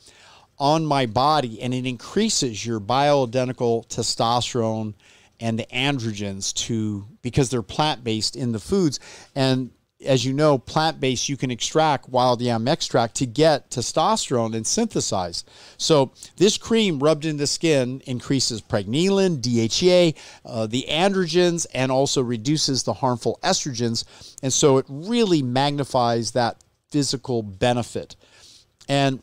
S1: on my body. And it increases your bioidentical testosterone and the androgens to because they're plant based in the foods. And as you know plant based you can extract wild yam extract to get testosterone and synthesize. So this cream rubbed in the skin increases pregnenolone DHEA, uh, the androgens and also reduces the harmful estrogens. And so it really magnifies that physical benefit. And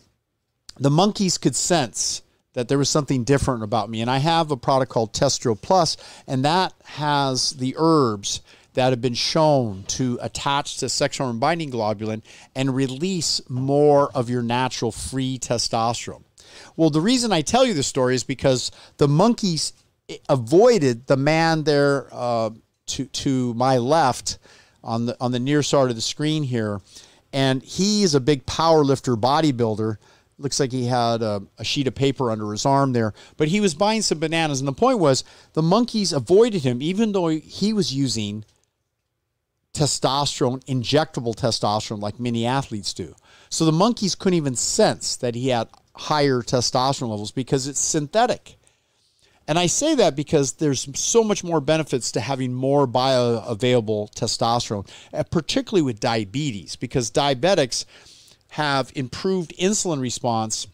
S1: the monkeys could sense that there was something different about me. And I have a product called Testro Plus, and that has the herbs that have been shown to attach to sex hormone binding globulin and release more of your natural free testosterone. Well, the reason I tell you this story is because the monkeys avoided the man there uh, to to my left on the on the near side of the screen here, and he is a big power lifter bodybuilder looks like he had a, a, sheet of paper under his arm there. But he was buying some bananas, and the point was the monkeys avoided him, even though he was using testosterone, injectable testosterone, like many athletes do. So the monkeys couldn't even sense that he had higher testosterone levels because it's synthetic. And I say that because there's so much more benefits to having more bioavailable testosterone, uh, particularly with diabetes, because diabetics have improved insulin response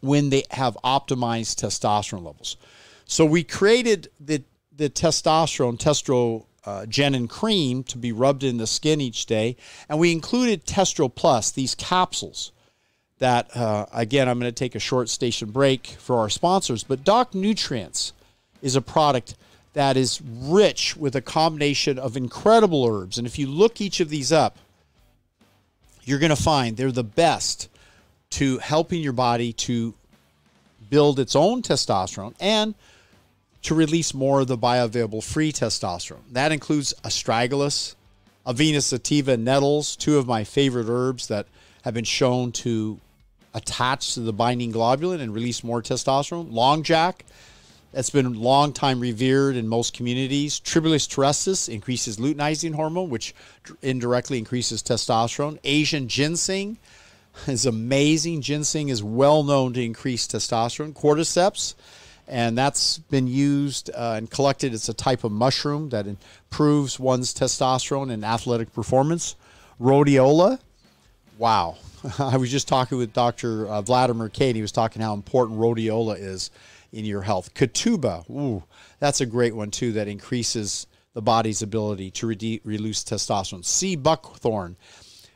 S1: when they have optimized testosterone levels. So we created the, the testosterone, testrogenin uh, cream to be rubbed in the skin each day. And we included Testro Plus, these capsules that, uh, again, I'm going to take a short station break for our sponsors. But Doc Nutrients is a product that is rich with a combination of incredible herbs. And if you look each of these up, you're going to find they're the best to helping your body to build its own testosterone and to release more of the bioavailable free testosterone. That includes astragalus, Avena sativa, nettles, two of my favorite herbs that have been shown to attach to the binding globulin and release more testosterone. Long jack, that's been long time revered in most communities. Tribulus terrestris increases luteinizing hormone, which indirectly increases testosterone. Asian ginseng is amazing. Ginseng is well known to increase testosterone. Cordyceps, and that's been used uh, and collected. It's a type of mushroom that improves one's testosterone and athletic performance. Rhodiola, wow. I was just talking with Dr. Uh, Vladimir Kane. He was talking how important rhodiola is in your health. Catuaba, ooh, that's a great one too that increases the body's ability to re- release testosterone. Sea buckthorn,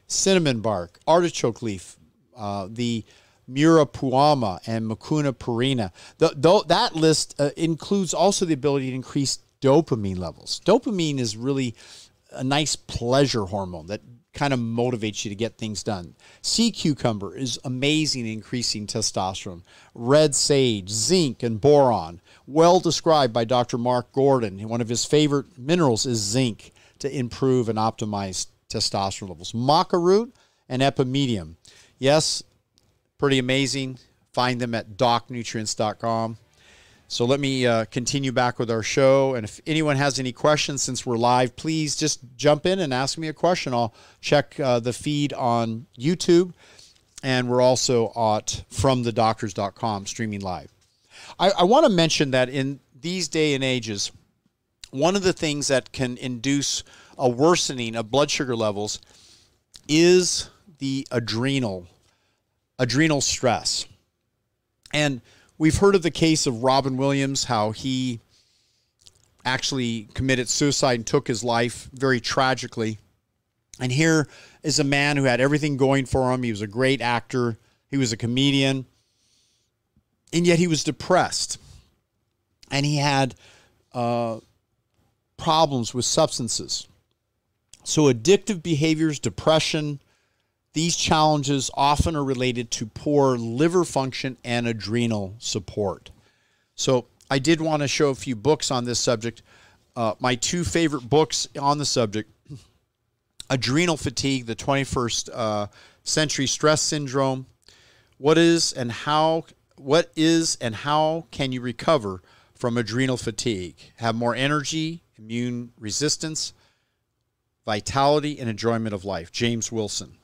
S1: cinnamon bark, artichoke leaf, uh, the Muira puama and Mucuna pruriens. The, the, that list uh, includes also the ability to increase dopamine levels. Dopamine is really a nice pleasure hormone that kind of motivates you to get things done. Sea cucumber is amazing increasing testosterone. Red sage, zinc, and boron, well described by Dr. Mark Gordon. One of his favorite minerals is zinc to improve and optimize testosterone levels. Maca root and epimedium. Yes, pretty amazing. Find them at docnutrients.com. So let me uh, continue back with our show. And if anyone has any questions since we're live, please just jump in and ask me a question. I'll check uh, the feed on YouTube. And we're also at fromthedoctors.com streaming live. I, I want to mention that in these day and ages, one of the things that can induce a worsening of blood sugar levels is the adrenal adrenal stress. And We've heard of the case of Robin Williams, how he actually committed suicide and took his life very tragically. And here is a man who had everything going for him. He was a great actor, he was a comedian, and yet he was depressed. And he had uh, problems with substances. So, addictive behaviors, depression, these challenges often are related to poor liver function and adrenal support. So, I did want to show a few books on this subject. Uh, my two favorite books on the subject Adrenal Fatigue, the 21st uh, Century Stress Syndrome. What is and how what is and how can you recover from adrenal fatigue? Have more energy, immune resistance, vitality, and enjoyment of life. James Wilson.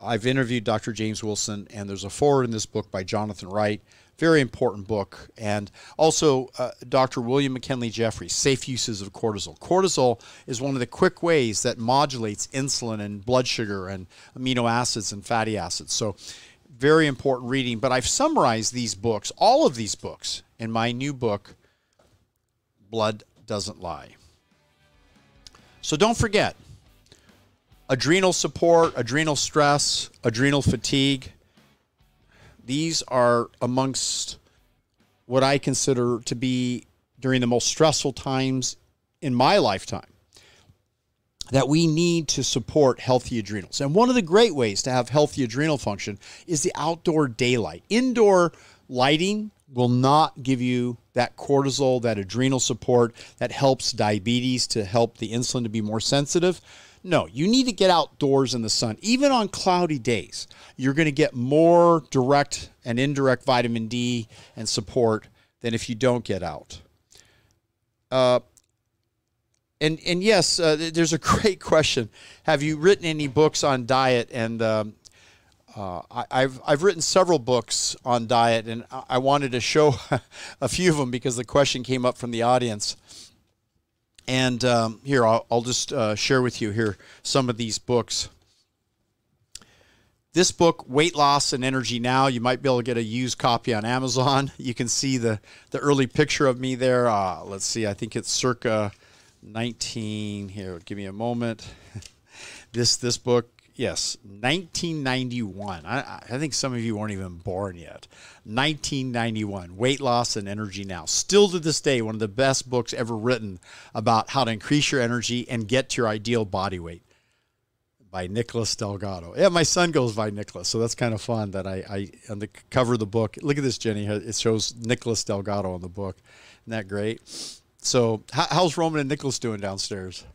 S1: I've interviewed Dr. James Wilson, and there's a foreword in this book by Jonathan Wright. Very important book. And also, uh, Dr. William McKinley Jefferies, Safe Uses of Cortisol. Cortisol is one of the quick ways that modulates insulin and blood sugar and amino acids and fatty acids. So, very important reading. But I've summarized these books, all of these books, in my new book, Blood Doesn't Lie. So, don't forget adrenal support, adrenal stress, adrenal fatigue. These are amongst what I consider to be during the most stressful times in my lifetime that we need to support healthy adrenals. And one of the great ways to have healthy adrenal function is the outdoor daylight. Indoor lighting will not give you that cortisol, that adrenal support that helps diabetes to help the insulin to be more sensitive. No, you need to get outdoors in the sun. Even on cloudy days, you're going to get more direct and indirect vitamin D and support than if you don't get out. Uh, and and yes, uh, there's a great question. Have you written any books on diet? And um, uh, I, have I've written several books on diet, and I wanted to show a few of them because the question came up from the audience. And um, here, I'll, I'll just uh, share with you here some of these books. This book, Weight Loss and Energy Now, you might be able to get a used copy on Amazon. You can see the, the early picture of me there. Uh, let's see, I think it's circa 19. Here, give me a moment. this this book Yes, 1991. I, I, think some of you weren't even born yet. 1991, Weight Loss and Energy Now. Still to this day, one of the best books ever written about how to increase your energy and get to your ideal body weight by Nicholas Delgado. Yeah, my son goes by Nicholas, so that's kind of fun that I, I on the cover of the book. Look at this, Jenny. It shows Nicholas Delgado on the book. Isn't that great? So, how's Roman and Nicholas doing downstairs?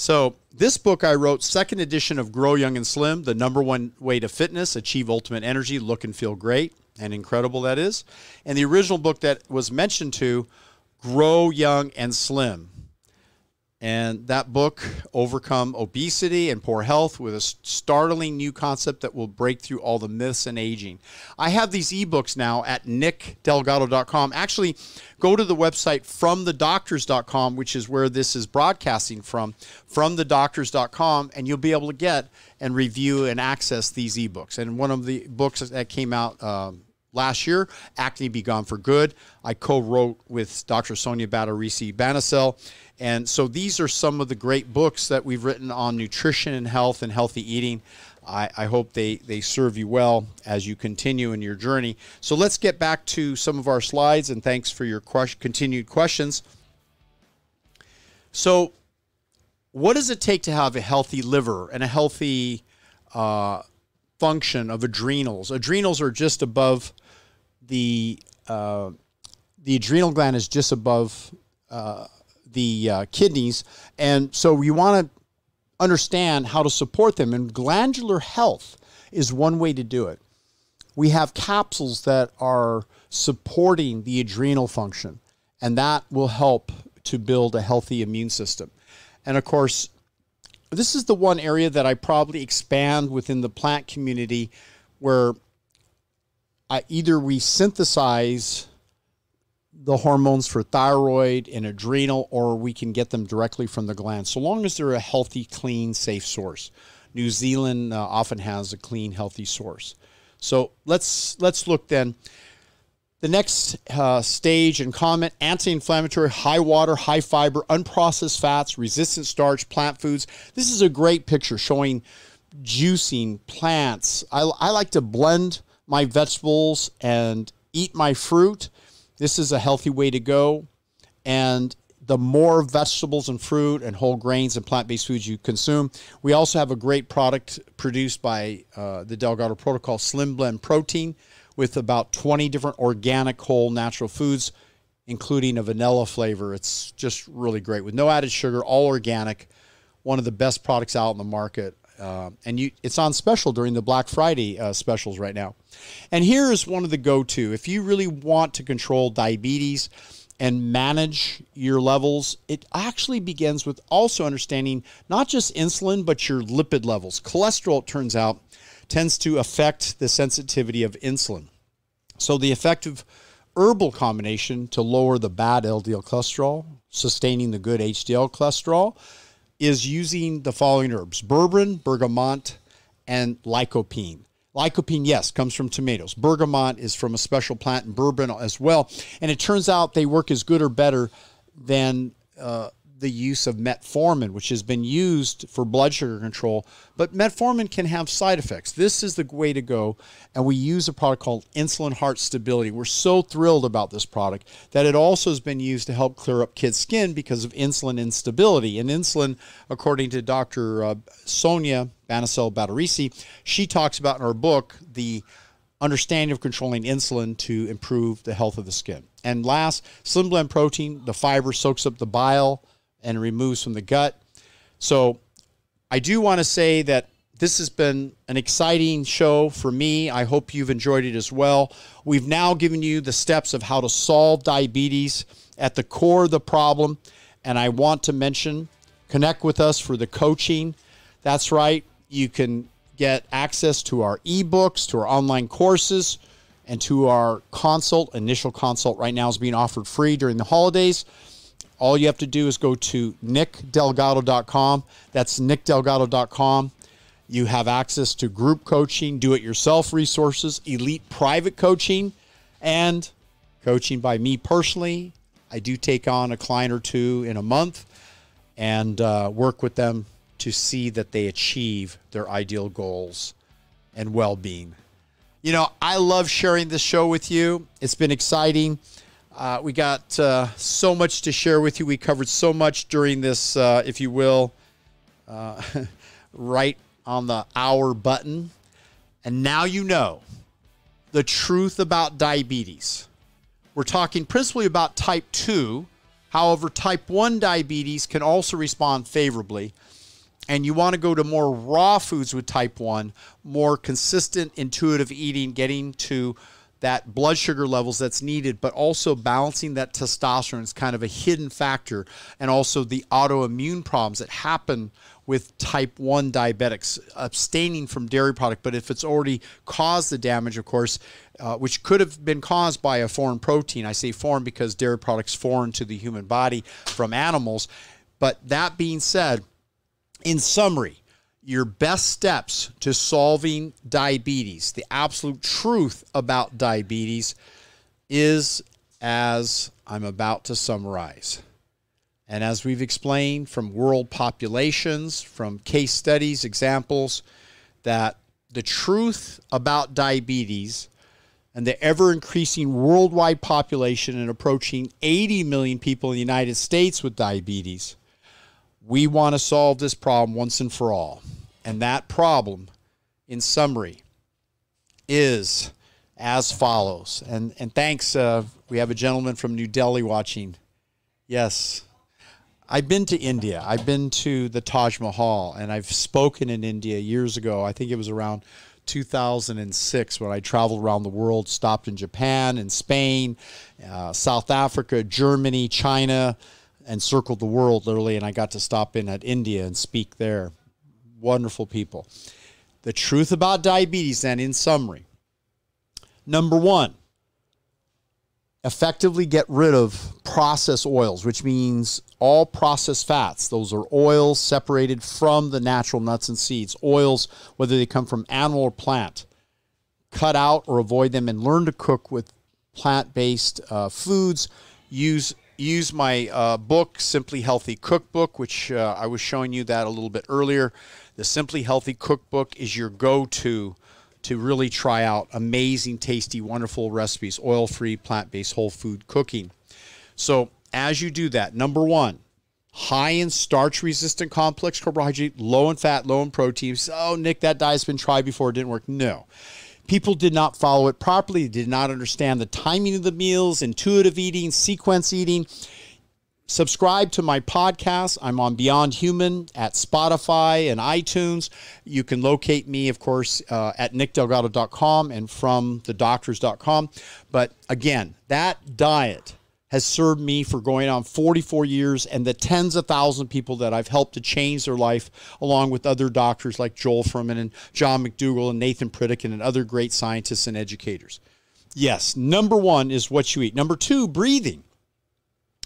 S1: So, this book I wrote, second edition of Grow Young and Slim, the number one way to fitness, achieve ultimate energy, look and feel great, and incredible that is. And the original book that was mentioned to, Grow Young and Slim, and that book, Overcome Obesity and Poor Health, with a startling new concept that will break through all the myths in aging. I have these ebooks now at nickdelgado.com. Actually, go to the website fromthedoctors.com, which is where this is broadcasting from, fromthedoctors.com, and you'll be able to get and review and access these ebooks. And one of the books that came out um, last year, Acne Be Gone for Good, I co wrote with Dr. Sonia Badreshia-Bansal and so these are some of the great books that we've written on nutrition and health and healthy eating. I, I, hope they, they serve you well as you continue in your journey. So let's get back to some of our slides, and thanks for your question, continued questions. So, what does it take to have a healthy liver and a healthy uh, function of adrenals? Adrenals are just above the uh, the adrenal gland is just above uh, the uh, kidneys. And so you want to understand how to support them. And glandular health is one way to do it. We have capsules that are supporting the adrenal function, and that will help to build a healthy immune system. And of course, this is the one area that I probably expand within the plant community where I, either we synthesize the hormones for thyroid and adrenal, or we can get them directly from the gland, so long as they're a healthy, clean, safe source. New Zealand uh, often has a clean, healthy source. So let's let's look then. The next uh, stage and comment anti-inflammatory, high water, high fiber, unprocessed fats, resistant starch, plant foods. This is a great picture showing juicing plants. I, I like to blend my vegetables and eat my fruit this is a healthy way to go. And the more vegetables and fruit and whole grains and plant based foods you consume, we also have a great product produced by uh, the Delgado Protocol Slim Blend Protein with about 20 different organic, whole, natural foods, including a vanilla flavor. It's just really great with no added sugar, all organic. One of the best products out in the market. Uh, and you, it's on special during the Black Friday uh, specials right now. And here is one of the go to. If you really want to control diabetes and manage your levels, it actually begins with also understanding not just insulin, but your lipid levels. Cholesterol, it turns out, tends to affect the sensitivity of insulin. So the effective herbal combination to lower the bad LDL cholesterol, sustaining the good HDL cholesterol, is using the following herbs berberine, bergamot, and lycopene. Lycopene, yes, comes from tomatoes. Bergamot is from a special plant in bourbon as well. And it turns out they work as good or better than uh, the use of metformin, which has been used for blood sugar control, but metformin can have side effects. This is the way to go, and we use a product called Insulin Heart Stability. We're so thrilled about this product that it also has been used to help clear up kids' skin because of insulin instability. And insulin, according to Dr. Uh, Sonia Bansal Badreshia, she talks about in her book the understanding of controlling insulin to improve the health of the skin. And last, Slim Blend protein, the fiber soaks up the bile and removes from the gut. So I do want to say that this has been an exciting show for me. I hope you've enjoyed it as well. We've now given you the steps of how to solve diabetes at the core of the problem. And I want to mention connect with us for the coaching. That's right. You can get access to our ebooks, to our online courses, and to our consult. Initial consult right now is being offered free during the holidays. All you have to do is go to nickdelgado.com. That's nickdelgado.com. You have access to group coaching, do it yourself resources, elite private coaching, and coaching by me personally. I do take on a client or two in a month and uh, work with them to see that they achieve their ideal goals and well being. You know, I love sharing this show with you. It's been exciting. Uh, we got uh, so much to share with you. We covered so much during this, uh, if you will, uh, right on the hour button. And now you know the truth about diabetes. We're talking principally about type 2. However, type 1 diabetes can also respond favorably. And you want to go to more raw foods with type 1, more consistent, intuitive eating, getting to that blood sugar levels that's needed, but also balancing that testosterone is kind of a hidden factor, and also the autoimmune problems that happen with type 1 diabetics abstaining from dairy product. But if it's already caused the damage of course uh, which could have been caused by a foreign protein i say foreign because dairy products foreign to the human body from animals. But that being said in summary your best steps to solving diabetes, the absolute truth about diabetes, is as I'm about to summarize. And as we've explained from world populations, from case studies, examples, that the truth about diabetes and the ever increasing worldwide population and approaching 80 million people in the United States with diabetes, we want to solve this problem once and for all. And that problem, in summary, is as follows. And, and thanks, uh, we have a gentleman from New Delhi watching. Yes. I've been to India. I've been to the Taj Mahal, and I've spoken in India years ago. I think it was around 2006 when I traveled around the world, stopped in Japan and Spain, uh, South Africa, Germany, China, and circled the world literally. And I got to stop in at India and speak there wonderful people. The truth about diabetes, then, in summary number one, effectively get rid of processed oils, which means all processed fats. Those are oils separated from the natural nuts and seeds. Oils, whether they come from animal or plant, cut out or avoid them and learn to cook with plant based uh, foods. Use use my uh, book, Simply Healthy Cookbook, which uh, I was showing you that a little bit earlier. The Simply Healthy Cookbook is your go to really try out amazing, tasty, wonderful recipes, oil free, plant based, whole food cooking. So, as you do that, number one, high in starch resistant complex carbohydrate, low in fat, low in protein. Oh, Nick, that diet's been tried before, it didn't work. No. People did not follow it properly, did not understand the timing of the meals, intuitive eating, sequence eating subscribe to my podcast. I'm on Beyond Human at Spotify and iTunes. You can locate me, of course, uh, at nickdelgado.com and from thedoctors.com. But again, that diet has served me for going on 44 years and the tens of thousands of people that I've helped to change their life, along with other doctors like Joel Fuhrman and John McDougall and Nathan Pritikin and other great scientists and educators. Yes, number one is what you eat. Number two, breathing.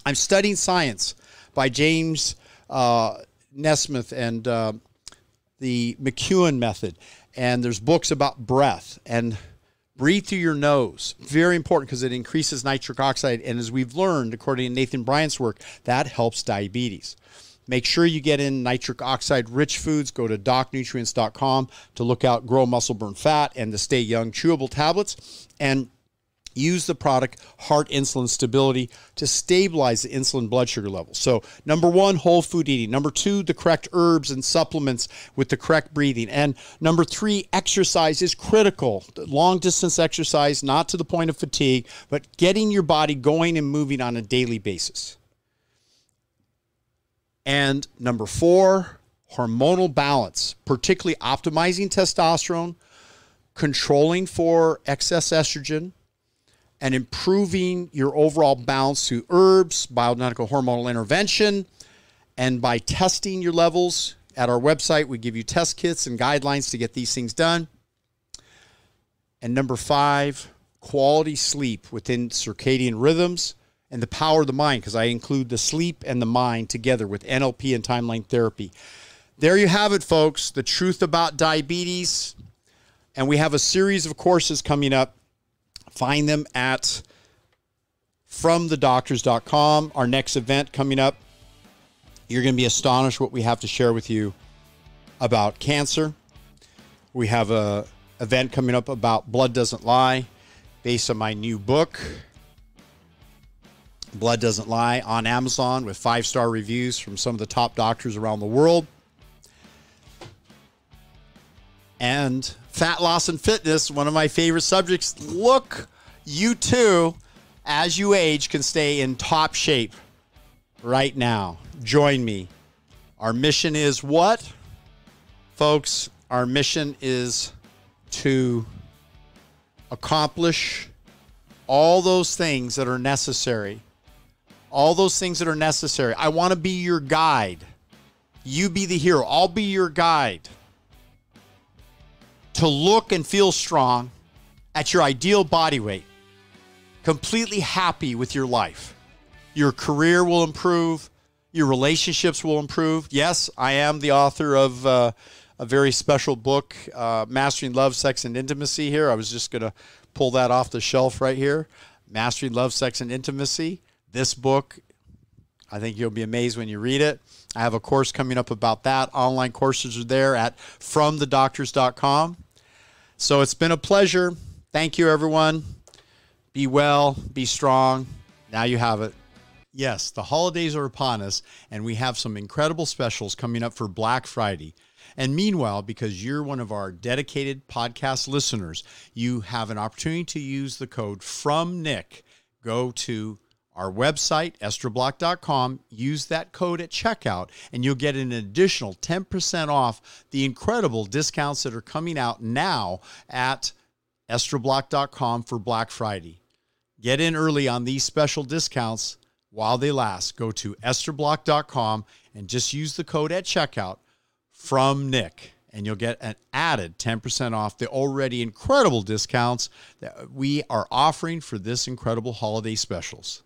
S1: I'm studying science by James uh, Naismith and uh, the McKeown method. And there's books about breath and breathe through your nose. Very important because it increases nitric oxide. And as we've learned, according to Nathan Bryan's work, that helps diabetes. Make sure you get in nitric oxide rich foods. Go to docnutrients.com to look out Grow Muscle Burn Fat and the Stay Young chewable tablets. And use the product heart insulin stability to stabilize the insulin blood sugar level so number one whole food eating. Number two the correct herbs and supplements with the correct breathing. And number three exercise is critical. Long distance exercise not to the point of fatigue but getting your body going and moving on a daily basis. And number four hormonal balance particularly optimizing testosterone controlling for excess estrogen and improving your overall balance through herbs, bioidentical hormonal intervention, and by testing your levels at our website. We give you test kits and guidelines to get these things done. And number five, quality sleep within circadian rhythms and the power of the mind, because I include the sleep and the mind together with NLP and timeline therapy. There you have it, folks. The truth about diabetes. And we have a series of courses coming up Find them at fromthedoctors.com. Our next event coming up, you're going to be astonished what we have to share with you about cancer. We have a event coming up about blood doesn't lie based on my new book Blood Doesn't Lie on Amazon with five star reviews from some of the top doctors around the world. And fat loss and fitness, one of my favorite subjects. Look, you too, as you age, can stay in top shape right now. Join me. Our mission is what? Folks, our mission is to accomplish all those things that are necessary. All those things that are necessary. I want to be your guide. You be the hero. I'll be your guide to look and feel strong at your ideal body weight, completely happy with your life. Your career will improve, your relationships will improve. Yes, I am the author of uh, a very special book, uh, Mastering Love, Sex, and Intimacy. Here, I was just going to pull that off the shelf right here. Mastering Love, Sex, and Intimacy. This book, I think you'll be amazed when you read it. I have a course coming up about that. Online courses are there at fromthedoctors.com. So it's been a pleasure. Thank you, everyone. Be well, be strong. Now you have it. Yes, the holidays are upon us, and we have some incredible specials coming up for Black Friday. And meanwhile, because you're one of our dedicated podcast listeners, you have an opportunity to use the code from Nick. Go to our website, estroblock.com. Use that code at checkout, and you'll get an additional 10% off the incredible discounts that are coming out now at estroblock.com for Black Friday. Get in early on these special discounts while they last. Go to estroblock.com and just use the code at checkout from Nick and you'll get an added 10% off the already incredible discounts that we are offering for this incredible holiday specials.